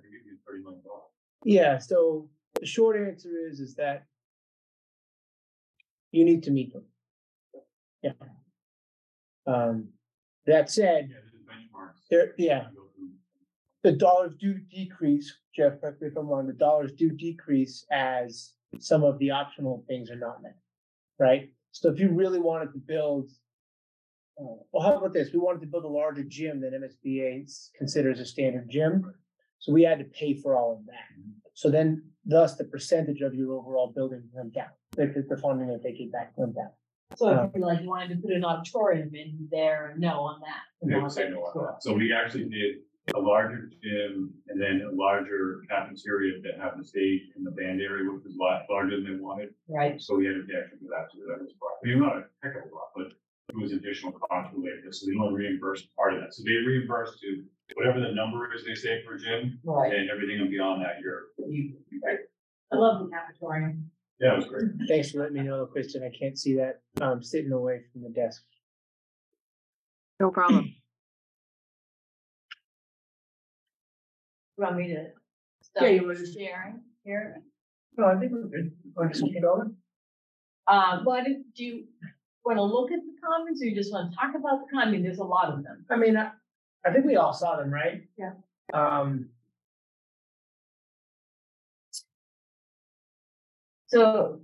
I think it was pretty much all. Yeah, so the short answer is, is that you need to meet them. Yeah. Um, that said, Yeah, there, yeah, the dollars do decrease, Jeff, correct me if I'm wrong, the dollars do decrease as some of the optional things are not met. Right? So if you really wanted to build, uh, well, how about this? We wanted to build a larger gym than MSBA considers a standard gym. So we had to pay for all of that. Mm-hmm. So then thus the percentage of your overall building went down, the, the- the funding that they get back went down. So if um, you like you wanted to put an auditorium in there, no on that. They would say no on that. So we actually did a larger gym and then a larger cafeteria that happened to stay in the band area, which was a lot larger than they wanted. Right, So we had to actually do that too. That was part, I mean, not a heck of a lot, but it was additional cost related. to it. So they only reimbursed part of that. So they reimbursed to whatever the number is they say for a gym right. and everything beyond that, you're, you, you pay. I love the cafeteria. Yeah, it was great. Thanks for letting me know, Kristen. I can't see that, um, sitting away from the desk. no problem. Want me to? Yeah, you wanna just- Sharing here? No, I think we're good. Want to keep going? Uh, but do you want to look at the comments or you just want to talk about the comment? I mean, There's a lot of them. I mean, I, I think we all saw them, right? Yeah. Um, So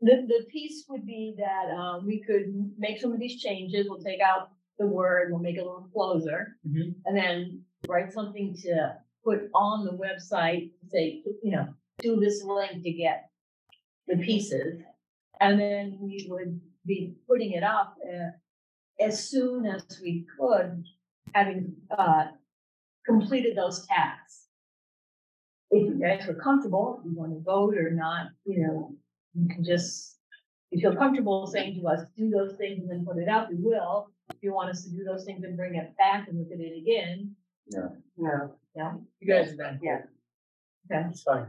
the, the piece would be that, um, we could make some of these changes. We'll take out the word, we'll make it a little closer. Mhm. And then write something to put on the website, say, you know, do this link to get the pieces. And then we would be putting it up, uh, as soon as we could, having, uh, completed those tasks. If you guys are comfortable, if you want to vote or not, you know, you can just, if you feel comfortable saying to us, do those things and then put it out, we will. If you want us to do those things and bring it back and look at it again, yeah No, yeah, you guys are done. Yeah. okay, It's fine.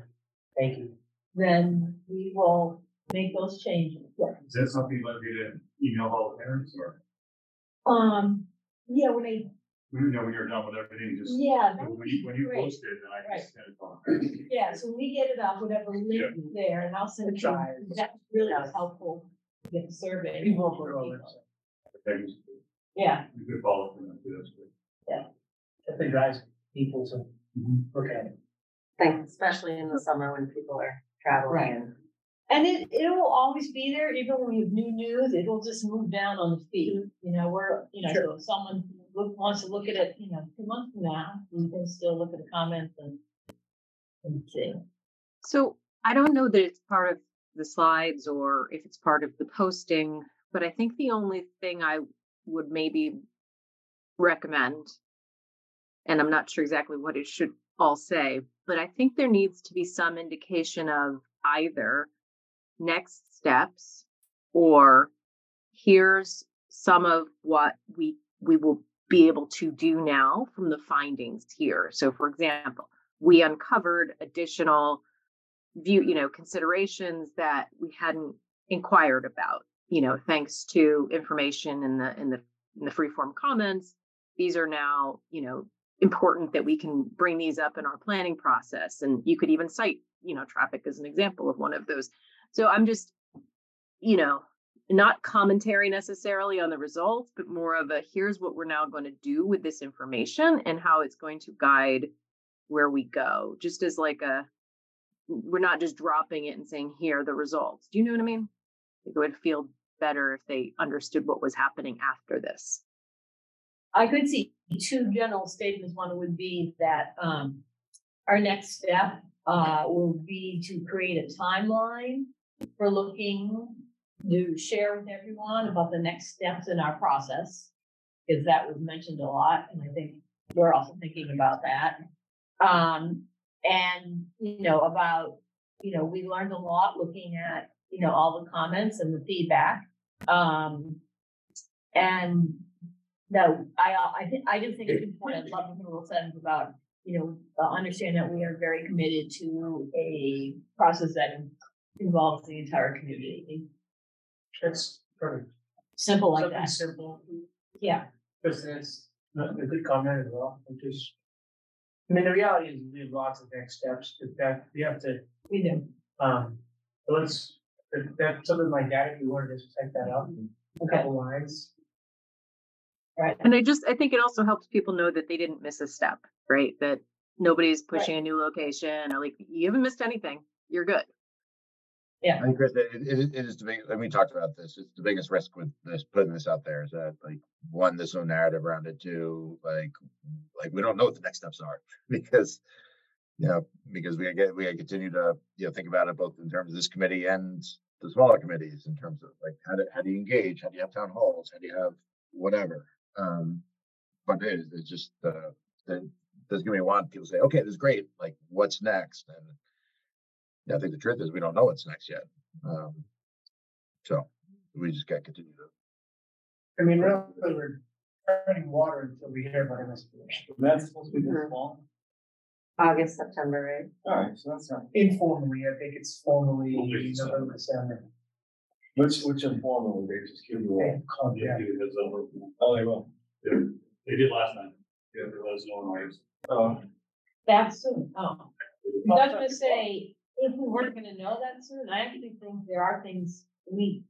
Thank you. then we will make those changes. Yeah. Is that something you'd like me to email all the parents or, Um, yeah, when they, you know, when you're done with everything, just. yeah. that would When you, be when you great. post it, then I Right. can send it on. Yeah, so we get it up, whatever link Yeah. there, and I'll send it to you, Try. that's really Yeah. helpful to get the survey. We will put it on website. Thank you. Yeah, You could follow up on that, too, that's good. If it drives people to mm-hmm. look at it. Think especially in the summer when people are traveling Right. and and it, it will always be there, even when we have new news, it'll just move down on the feed, you know, we're, you know, so if someone look- wants to look at it, you know, two months from now, we can still look at the comments and and see. So I don't know that it's part of the slides or if it's part of the posting, but I think the only thing I would maybe recommend, and I'm not sure exactly what it should all say, but I think there needs to be some indication of either next steps or here's some of what we we will be able to do now from the findings here. So for example, we uncovered additional view, you know, considerations that we hadn't inquired about, you know, thanks to information in the in the in the freeform comments. These are now, you know, important that we can bring these up in our planning process. And you could even cite, you know, traffic as an example of one of those. So I'm just, you know, not commentary necessarily on the results, but more of a here's what we're now going to do with this information and how it's going to guide where we go, just as like a we're not just dropping it and saying here the results. Do you know what I mean? It would feel better if they understood what was happening after this. I could see two general statements. One would be that um our next step uh will be to create a timeline for looking to share with everyone about the next steps in our process. Because that was mentioned a lot, and I think we're also thinking about that. Um, and, you know, about, you know, we learned a lot looking at, you know, all the comments and the feedback. Um, and no, I, I think, I do think it's important, I love what Rule said about, you know, uh, understand that we are very committed to a process that involves the entire community. That's perfect. Simple like Something that, simple, yeah, because it's a a good comment as well, which is. I mean, the reality is we have lots of next steps, but that, we have to, we do, um, so let's, that, that's something like that, if you wanted to just type that out in a okay, couple lines. right, And I just I think it also helps people know that they didn't miss a step, right? That nobody's Right. pushing a new location or like you haven't missed anything. You're good. I think Chris, it, it, it is the big, and we talked about this, it's the biggest risk with this, putting this out there is that like, one, there's no narrative around it, two, like, like, we don't know what the next steps are because, you know, because we get, we gotta continue to, you know, think about it both in terms of this committee and the smaller committees in terms of like, how do, how do you engage? How do you have town halls? How do you have whatever? Um, but it it's just, uh, then there's gonna be of people say, okay, this is great, like, what's next? And yeah, I think the truth is we don't know what's next yet. Um, so we just gotta continue to. I mean, really, we're treading water until we hear about this. That's supposed to be this fall? August, September, right? Alright, so that's not. Informally, I think it's formally Formally, so- November, December. Which, which informal, they just give you They call it, yeah. Oh, they will. Yeah, they did last time. Yeah, they let us know in August. Oh. that soon, oh. I was gonna say, if we weren't gonna know that soon, I actually think there are things we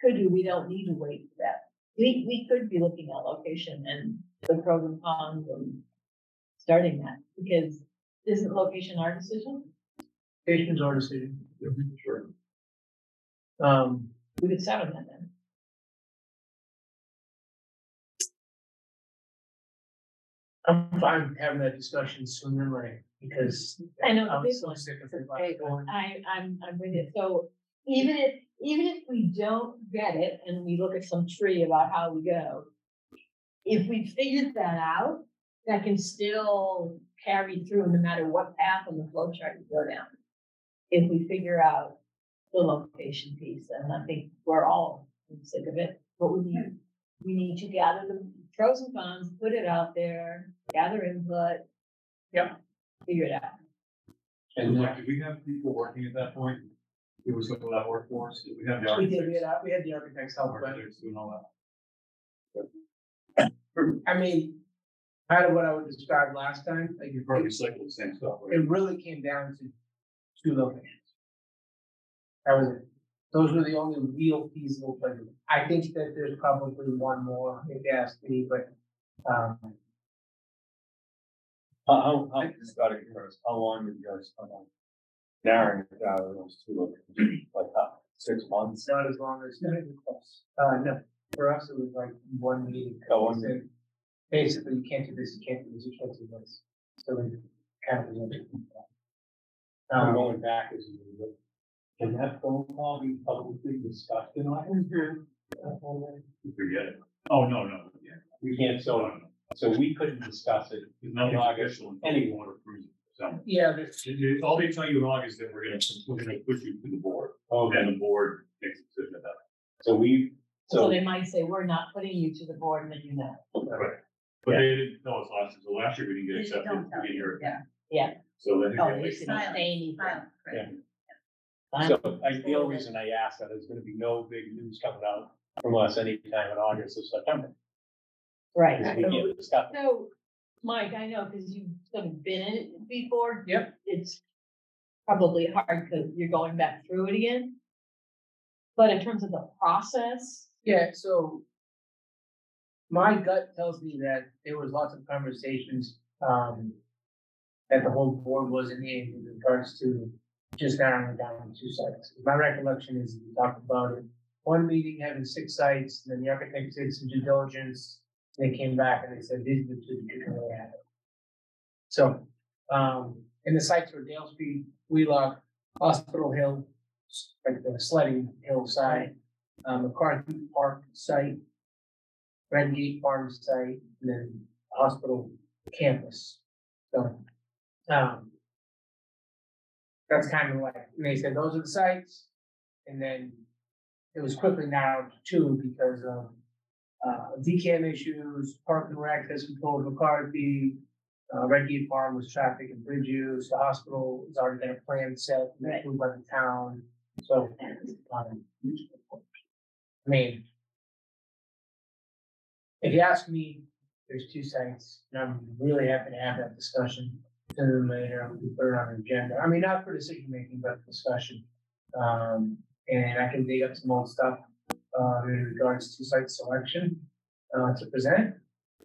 could do, we don't need to wait for that. We, we could be looking at location and the pros and cons and starting that, because isn't location our decision? Patients our decision. Sure. Um, We could start on that then. I'm fine having that discussion sooner, right, because. I know, I'm big so one. sick of a big one. I, I'm, I'm with it. So even if, even if we don't get it and we look at some tree about how we go, if we figured that out, that can still carry through no matter what path on the flow chart you go down. If we figure out the location piece, and I think we're all sick of it, but we need, we need to gather the pros and cons, put it out there, gather input. Yep. Figure it out. And like, do we have people working at that point? It was some of that workforce, Did we have the We did, we had, we had the architects help, but Architects doing all that. I mean, kind of what I would describe last time, like You probably recycle the same stuff, right? it really came down to two locations. That was it. Those were the only real feasible places. I think that there's probably one more, if you ask me, but, um, How, how, how, just out of curiosity, how long did you guys spend on narrowing it down to those two locations? Like, how, six months? not as long as, not even close. Uh, no, for us, it was like one meeting. Oh, one Said, Basically, you can't do this, you can't do this, you can't do this. So we kind of. presented. I'm Um, going back as you, but can that phone call be publicly discussed in Ireland? Forget it. Oh, no, no, yeah. We can't, So, so, so we couldn't discuss it there's nothing in August, official until any the board approves it. So, yeah, there's, it- it- all they tell you in August that we're gonna, we're gonna push you to the board, Oh, then the board makes a decision about it. so we, So so, they might say, we're not putting you to the board, and then you know. Right. But they didn't tell us last, year. so last year we didn't get They accepted, don't we tell didn't hear yeah. Yeah. So then. Oh, they should not say anything. Silent, right. Yeah. So I, the only reason I asked that is gonna be no big news coming out from us anytime in August or September. Right. Because we can't discuss. So, Mike, I know, because you've sort of been in it before. Yep. It's probably hard because you're going back through it again. But in terms of the process, Yeah, so. My gut tells me that there was lots of conversations, um. That the whole board was in in regards to just narrowing down to two sites. My recollection is we talked about it. One meeting having six sites, then the architect did some due diligence. They came back and they said, these are the two that you can really. So, um, and the sites were Dale Street, Wheelock, Hospital Hill, like the sledding hill side um, McCarthy Park site, Red Gate Farm site, and then hospital campus. So, um, that's kind of like, and they said those are the sites, and then it was quickly narrowed to two because of uh, DCAM issues, park and rec has control of McCarthy, uh, Red Gate Farm was traffic and bridge use, the hospital has already got a plan set, Right. approved by the town, so, um, I mean. If you ask me, there's two sites, and I'm really happy to have that discussion sooner or later, we put it on the agenda, I mean, not for decision making, but discussion. Um, and I can dig up some old stuff, uh, in regards to site selection, uh, to present.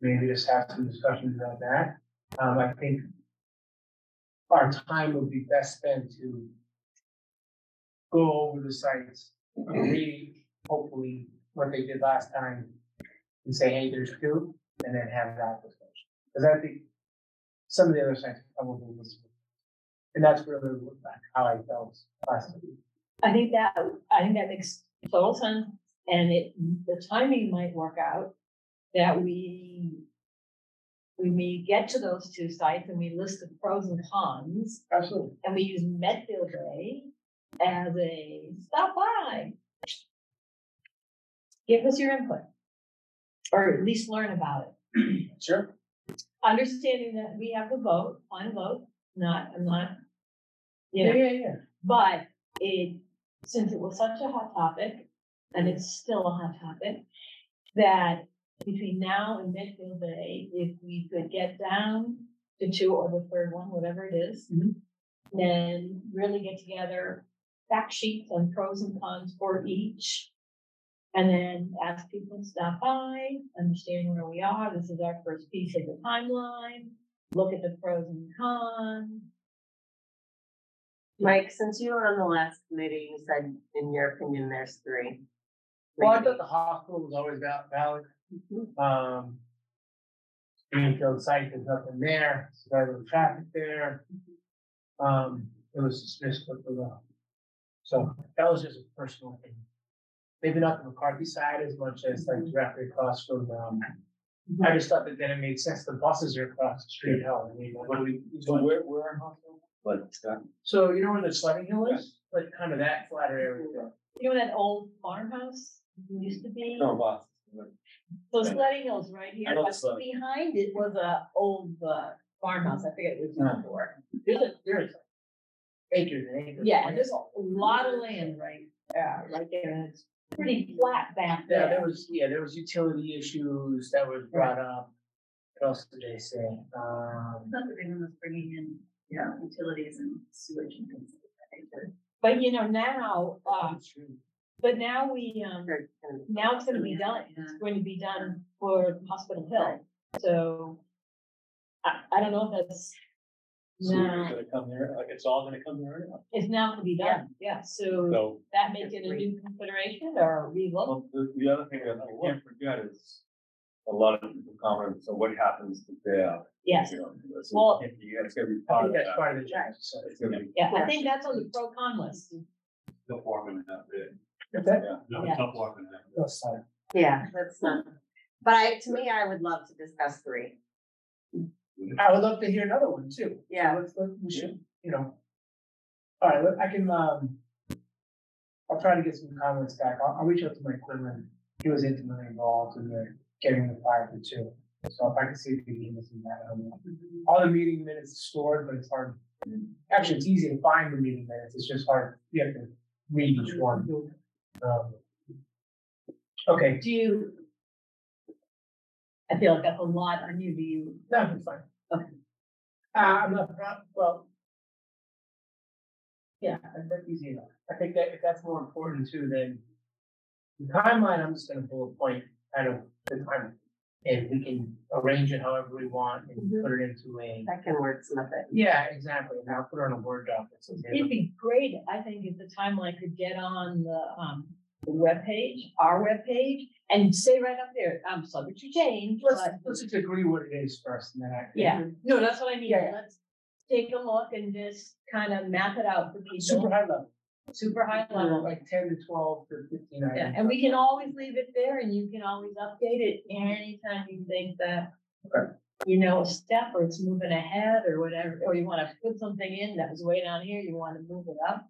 Maybe just have some discussions about that, um, I think. Our time would be best spent to. Go over the sites, read, hopefully, what they did last time. And say, hey, there's two, and then have that discussion, because I think. Some of the other sites probably was. And that's really how I felt last week. I think that, I think that makes total sense. And it, the timing might work out that we. We may get to those two sites and we list the pros and cons Absolutely. and we use Medfield Day as a stop by. Give us your input. Or at least learn about it. Sure. Understanding that we have the vote, final vote, not, I'm not. You Yeah, yeah, yeah. but it, since it was such a hot topic, and it's still a hot topic, that between now and Medfield Day, if we could get down to two or the third one, whatever it is, Mhm. then really get together fact sheets on pros and cons for each. And then ask people to stop by, understand where we are. This is our first piece of the timeline. Look at the pros and cons. Mike, since you were on the last committee, you said, in your opinion, there's three. Well, I thought the hospital was always val- valid. Um. Greenfield site, there's nothing there, it's very little traffic there. Um, it was dismissed with the. So that was just a personal thing. Maybe not the McCarthy side as much as like directly across from, um. I just thought that then it made sense, the buses are across the street, hell, I mean, what do we? So where, where in hospital? Like, Scott? So you know where the sledding hill is, like kind of that flatter area. You know that old farmhouse used to be? No, Boston. So Sledding Hill's right here, know but the Sledding. behind it was a old uh farmhouse, I forget what it was Yeah. before. There's a, there is. acres and acres. Yeah, and there's a lot of land right, uh, right there, and it's pretty flat back Yeah, there there. was, yeah, there was utility issues that was brought up. What else did they say? Um, Not everyone was bringing in, yeah, utilities and sewage and things. like that. But you know, now, um, but now we, um, now it's gonna be done, it's going to be done for Hospital Hill, so. I, I don't know if that's, So it's no, gonna come there, like it's all gonna come there now. it's now gonna be done, yeah, so So, that make it a new consideration or relook? well, the, the other thing that I can't forget is a lot of people comment, so what happens to there? Yes, You know, it's- Well- It's gonna be I part think of that's that. part of the job. So It's gonna be, yeah, I think that's on the pro con list. The foreman and that bit. If that- yeah. No, Yeah. tough walking that. that's fine. Yeah, that's not, but I, to me, I would love to discuss three. I would love to hear another one too. Yeah. Let's, let, we should, you know. All right, let- I can, um. I'll try to get some comments back. I'll, I'll reach out to Mike Quinlan. He was intimately involved in the getting the fire for two. So if I can see if he can give me some data on that. All the meeting minutes stored, but it's hard. Actually, it's easy to find the meeting minutes. It's just hard. You have to read each one. Um, Okay, Do you? I feel like that's a lot on you, do you? no, it's fine. Okay. Uh, I'm not, proud- well. Yeah, that's easy enough. I think that if that's more important too, than The timeline, I'm just gonna bullet point kind of the time. And we can arrange it however we want and Mhm. put it into a, I can wordsmith it. yeah, exactly. And I'll put it on a Word doc. that says, It'd be great, I think, if the timeline could get on the, um, the webpage, our webpage, and say right up there, I'm subject to change, Let's, but, let's just agree what it is first and then I. yeah, no, that's what I mean, Yeah, yeah. let's take a look and just kind of map it out for Super people, high level, super high level. like ten to twelve to fifteen items. Yeah, and we can always leave it there and you can always update it anytime you think that. Okay. You know, a step or it's moving ahead or whatever, or you wanna put something in that was way down here, you wanna move it up.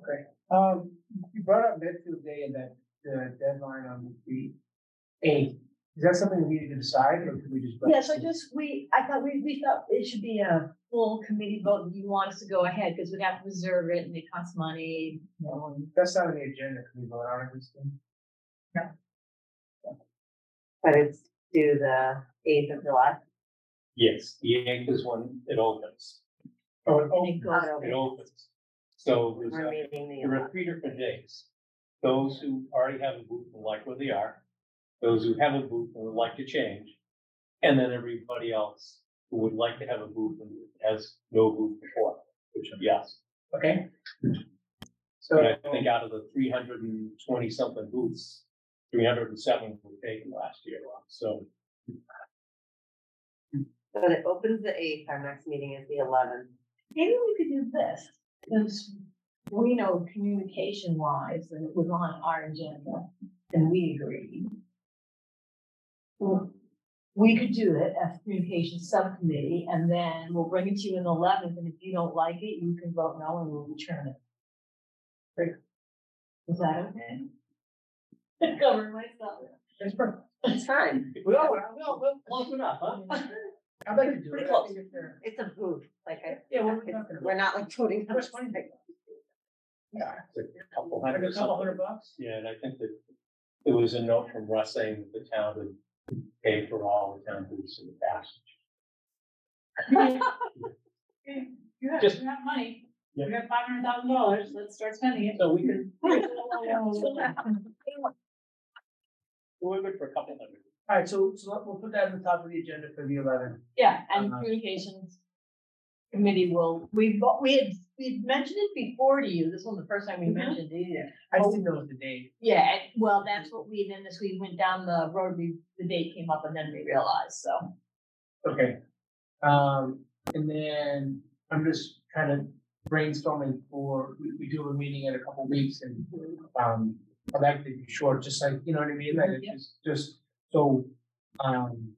Okay, um, you brought up Medfield Day and that, the deadline on the eighth. Is that something we need to decide or can we just? Yeah, so just, we, I thought, we, we thought it should be a full committee vote, you want us to go ahead, because we'd have to reserve it and it costs money, you know, and. That's not on the agenda, can we vote on it this thing? But it's due the eighth of July. Yes, the eighth is when it opens, Oh, and oh, it goes- Oh, it opens. So there's, We're a- meeting the there are eleventh. three different days. Those who already have a booth and like where they are, those who have a booth and would like to change. And then everybody else who would like to have a booth and has no booth before, which, yes. okay. So, And I think out of the three hundred and twenty something booths, three hundred and seven were taken last year, so. So it opens the eighth, our next meeting is the eleventh. Maybe we could do this, because we know communication wise, that it was on our agenda, and we agreed. Well, We could do it as communication subcommittee, and then we'll bring it to you in the eleventh, and if you don't like it, you can vote no, and we'll return it. Great. Is that okay? Cover myself. that's perfect. It's fine. Well, well, well, well, close enough, huh? I'd like to do Pretty it. I close. think if they're- It's a booth, like I. Yeah, what are we it's- talking? We're not like voting. on That's fine. Yeah, It's a couple like hundred a couple hundred bucks? Yeah, and I think that there was a note from Russ saying that the town would pay for all the town booths in the passage. You have, Just- you have money, Yeah. you have five hundred thousand dollars, let's start spending it. So we can. We're good for a couple hundred. All right, so, so we'll put that on the top of the agenda for the eleventh. Yeah, and Uh-huh. communications committee will, we've, we had, we've mentioned it before to you, this wasn't the first time we Mhm. mentioned it either. I just didn't know the date. Yeah, well, that's what we, then as we went down the road, we, the date came up and then we realized, so. Okay. Um, and then I'm just kind of brainstorming for, we, we do a meeting in a couple weeks and, um, I'd like to be short, just like, you know what I mean? Like, it's Yeah. just, just, so, um,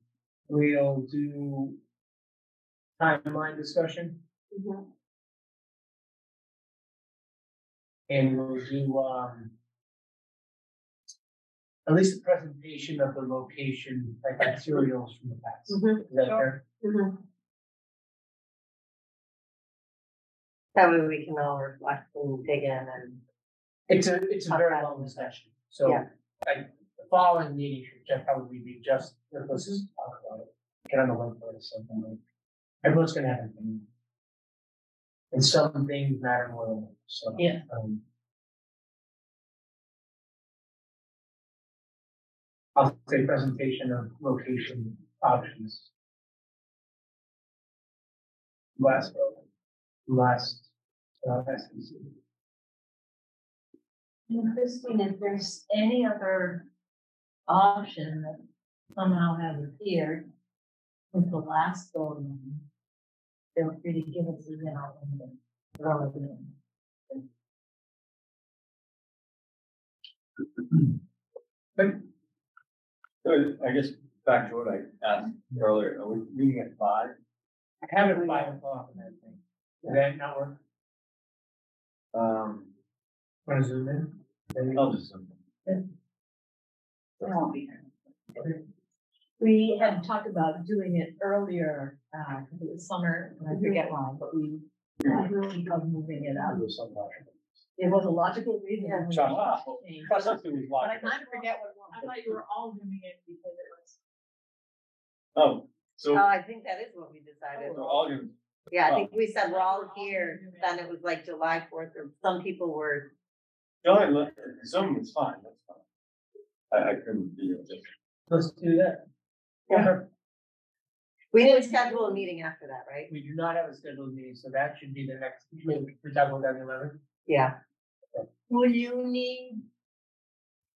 we'll do timeline discussion and we'll do, um, at least a presentation of the location, like materials from the past. Mhm, Is that sure. fair? That way we can all reflect and dig in and, It's a, it's a very long discussion, so. Yeah. I, the following meeting should just probably be just, let's just talk about it, get on the whiteboard or something like. Everyone's gonna have an opinion. And some things matter more than others, so. Yeah. um, I'll say presentation of location options. Last, last, uh, SBC. And Christine, if there's any other option that somehow has appeared with the last go around, feel free to give us a, you know, and throw it in. So I guess back to what I asked earlier, are we meeting at five? I have it at five o'clock and everything. Does that not work? Um, Want to zoom in? Maybe I'll just. There won't be. here. We had talked about doing it earlier, uh, 'cause it was summer, and I forget why, but we really of moving it up. do some option. It was a logical reason. we Trust- changed. Trust us, was But I logical. kind of forget what it was. I thought you were all doing it because it was. Oh, so, oh, I think that is what we decided. so all you, Yeah, I think we said we're all here, then it was like July fourth, or some people were, no, I look, Zoom is fine, that's fine. I, I couldn't be, just, Let's do that. Yeah. we didn't schedule a meeting after that, right? We do not have a scheduled meeting, so that should be the next, we, we're talking about that in eleven. Yeah, Will you need,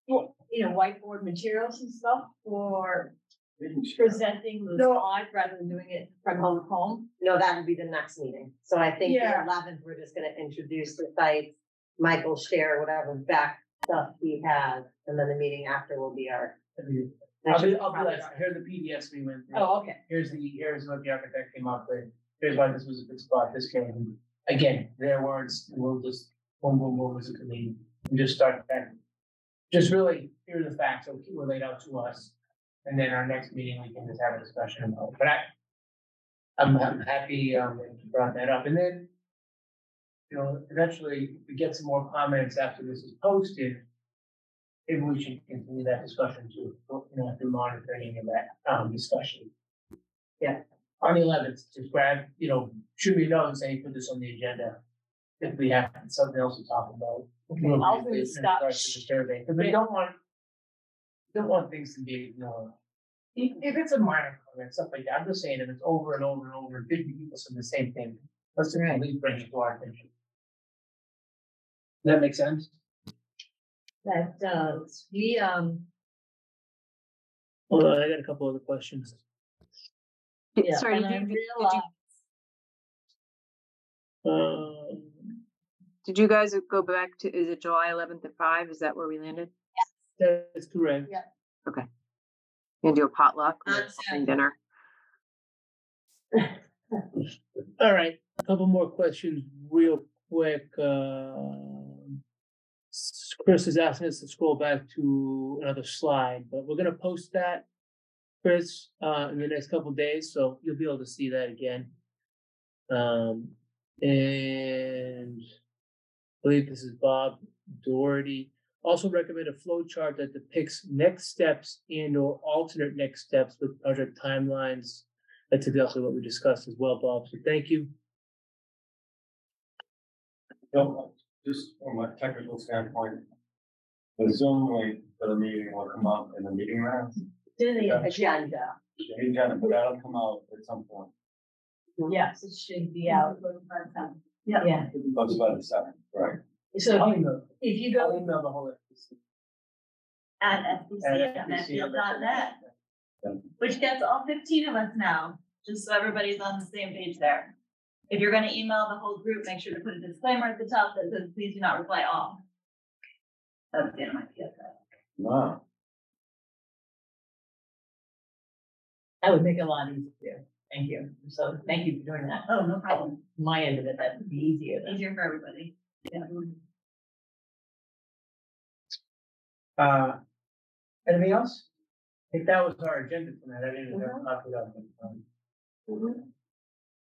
well, you know, whiteboard materials and stuff for we can share. presenting the No. slides rather than doing it from home home? no, that would be the next meeting. So I think the Yeah. eleventh, we're just gonna introduce the sites. Michael share whatever back stuff he has, and then the meeting after will be our. I'll be, I'll be like, start. here are the PDFs we went through. Oh, okay. Here's the, here's what the architect came up with. Here's why this was a good spot, this came. Again, their words, we'll just, boom, boom, boom, as a committee, and just start that. Just really, here are the facts that were laid out to us. And then our next meeting, we can just have a discussion about, it. but I. I'm, I'm happy, um, that you brought that up, and then. You know, eventually, we get some more comments after this is posted. Maybe we should continue that discussion too, you know, through monitoring of that, um, discussion. Yeah, on the eleventh, just grab, you know, shoot me a note and say, put this on the agenda. If we have something else to talk about. Okay, I'll Briefly, in stop. regards to the survey, because we don't want. Don't want things to be ignored. If, if it's a minor comment, stuff like that, I'm just saying, if it's over and over and over, fifty people saying the same thing, let's just at least bring it to our attention. Does that make sense? That does, we, um, Hold on, I got a couple other questions. Yeah, Sorry, did I you, did you, Um, did you guys go back to, is it July eleventh at five? Is that where we landed? Yes, that's correct. Yeah. Gonna do a potluck or Not something dinner? All right, a couple more questions real quick. S- Chris is asking us to scroll back to another slide, but we're gonna post that. Chris, uh, in the next couple days, so you'll be able to see that again. Um, and I believe this is Bob Doherty. Also recommend a flow chart that depicts next steps and or alternate next steps with project timelines that's exactly what we discussed as well, Bob, so thank you. No, just from a technical standpoint. The Zoom link for the meeting will come up in the meeting room, to the Okay. agenda, the agenda, but that'll come out at some point. yes, it should be out, Yeah. yeah, That's about the second, right? so if you- email, if you I'll go, email the whole. SBC. At SBC, At at SBC, medfield.net, Yeah. which gets all fifteen of us now, just so everybody's on the same page there. If you're gonna email the whole group, make sure to put a disclaimer at the top that says, please do not reply all. That's the end of my PSA. Wow. that would make it a lot easier, thank you, so thank you for doing that. Oh, no problem. My end of it, that would be easier then. Easier for everybody. Yeah. Uh, anything else? I think that was our agenda tonight, I didn't have a copy of it.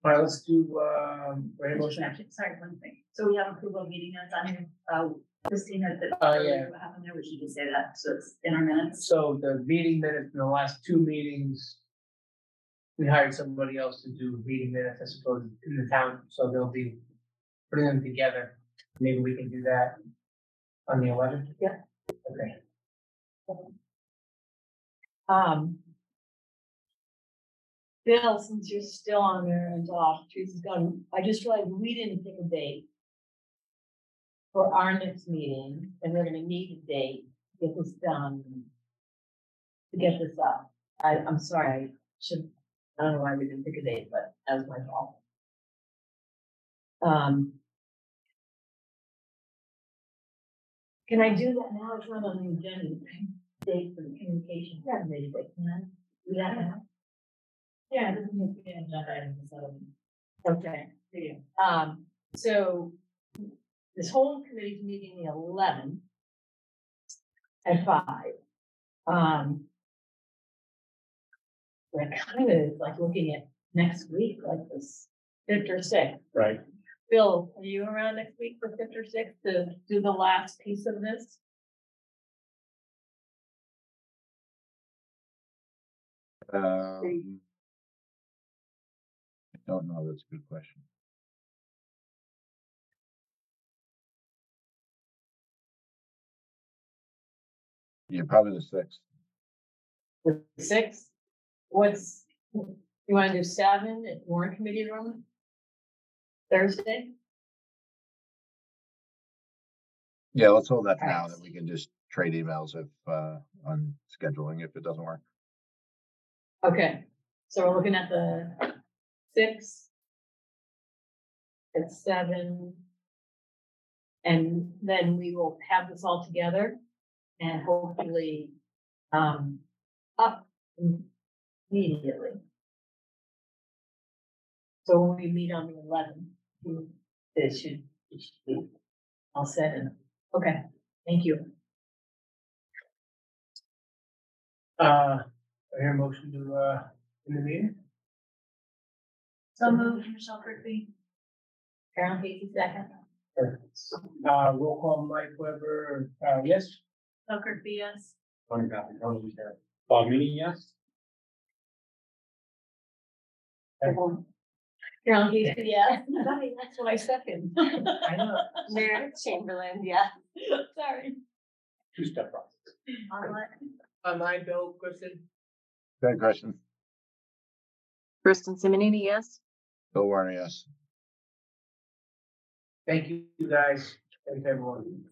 All right, let's do, um, ready motion? Actually, sorry, one thing. So we have approval of meeting minutes on here. Uh, Christina, did. Oh, yeah. What happened there? We should just say that. So it's in our minutes. So the meeting minutes in the last two meetings. We hired somebody else to do meeting minutes, I suppose, in the town, so they'll be putting them together. Maybe we can do that on the eleventh? Yeah. Okay. Um. Bill, since you're still on there and off, Teresa's gone, I just realized we didn't pick a date. For our next meeting, and we're gonna need a date, to get this done. To get this up. I, I'm sorry, I should, I don't know why we didn't pick a date, but that was my fault. Um. Can I do that now? It's not on the agenda, date for the communication committee, but can I do that now? Yeah, it doesn't need to be an agenda item, so. Okay, yeah. um, so this whole committee's meeting the eleventh at five. Um. We're kind of like looking at next week, like this fifth or sixth. Right. Bill, are you around next week for fifth or sixth to do the last piece of this? Um. I don't know, that's a good question. Yeah, probably the sixth. The sixth? What's, you wanna do seven at warrant committee room? Thursday? Yeah, let's hold that for now, that we can just trade emails if, uh, on scheduling if it doesn't work. Okay, so we're looking at the six. At seven. And then we will have this all together and hopefully, um, up immediately. So when we meet on the eleventh, it should, it should be all set and, okay, thank you. Uh, I hear a motion to, uh, in the meeting? So moved, Michelle Kirkby. Carol Casey second. Uh, roll call, Mike Weber, uh, yes? Michelle Kirkby, yes. Bob Meany, yes? Carol Casey, yeah. That's what I second. I know. Meredith Chamberlain, yeah. Sorry. Two-step process. Online, Bill, Kristen? Good question. Kristen Simonini, yes? Warner, yes. Thank you, guys. Thank everyone.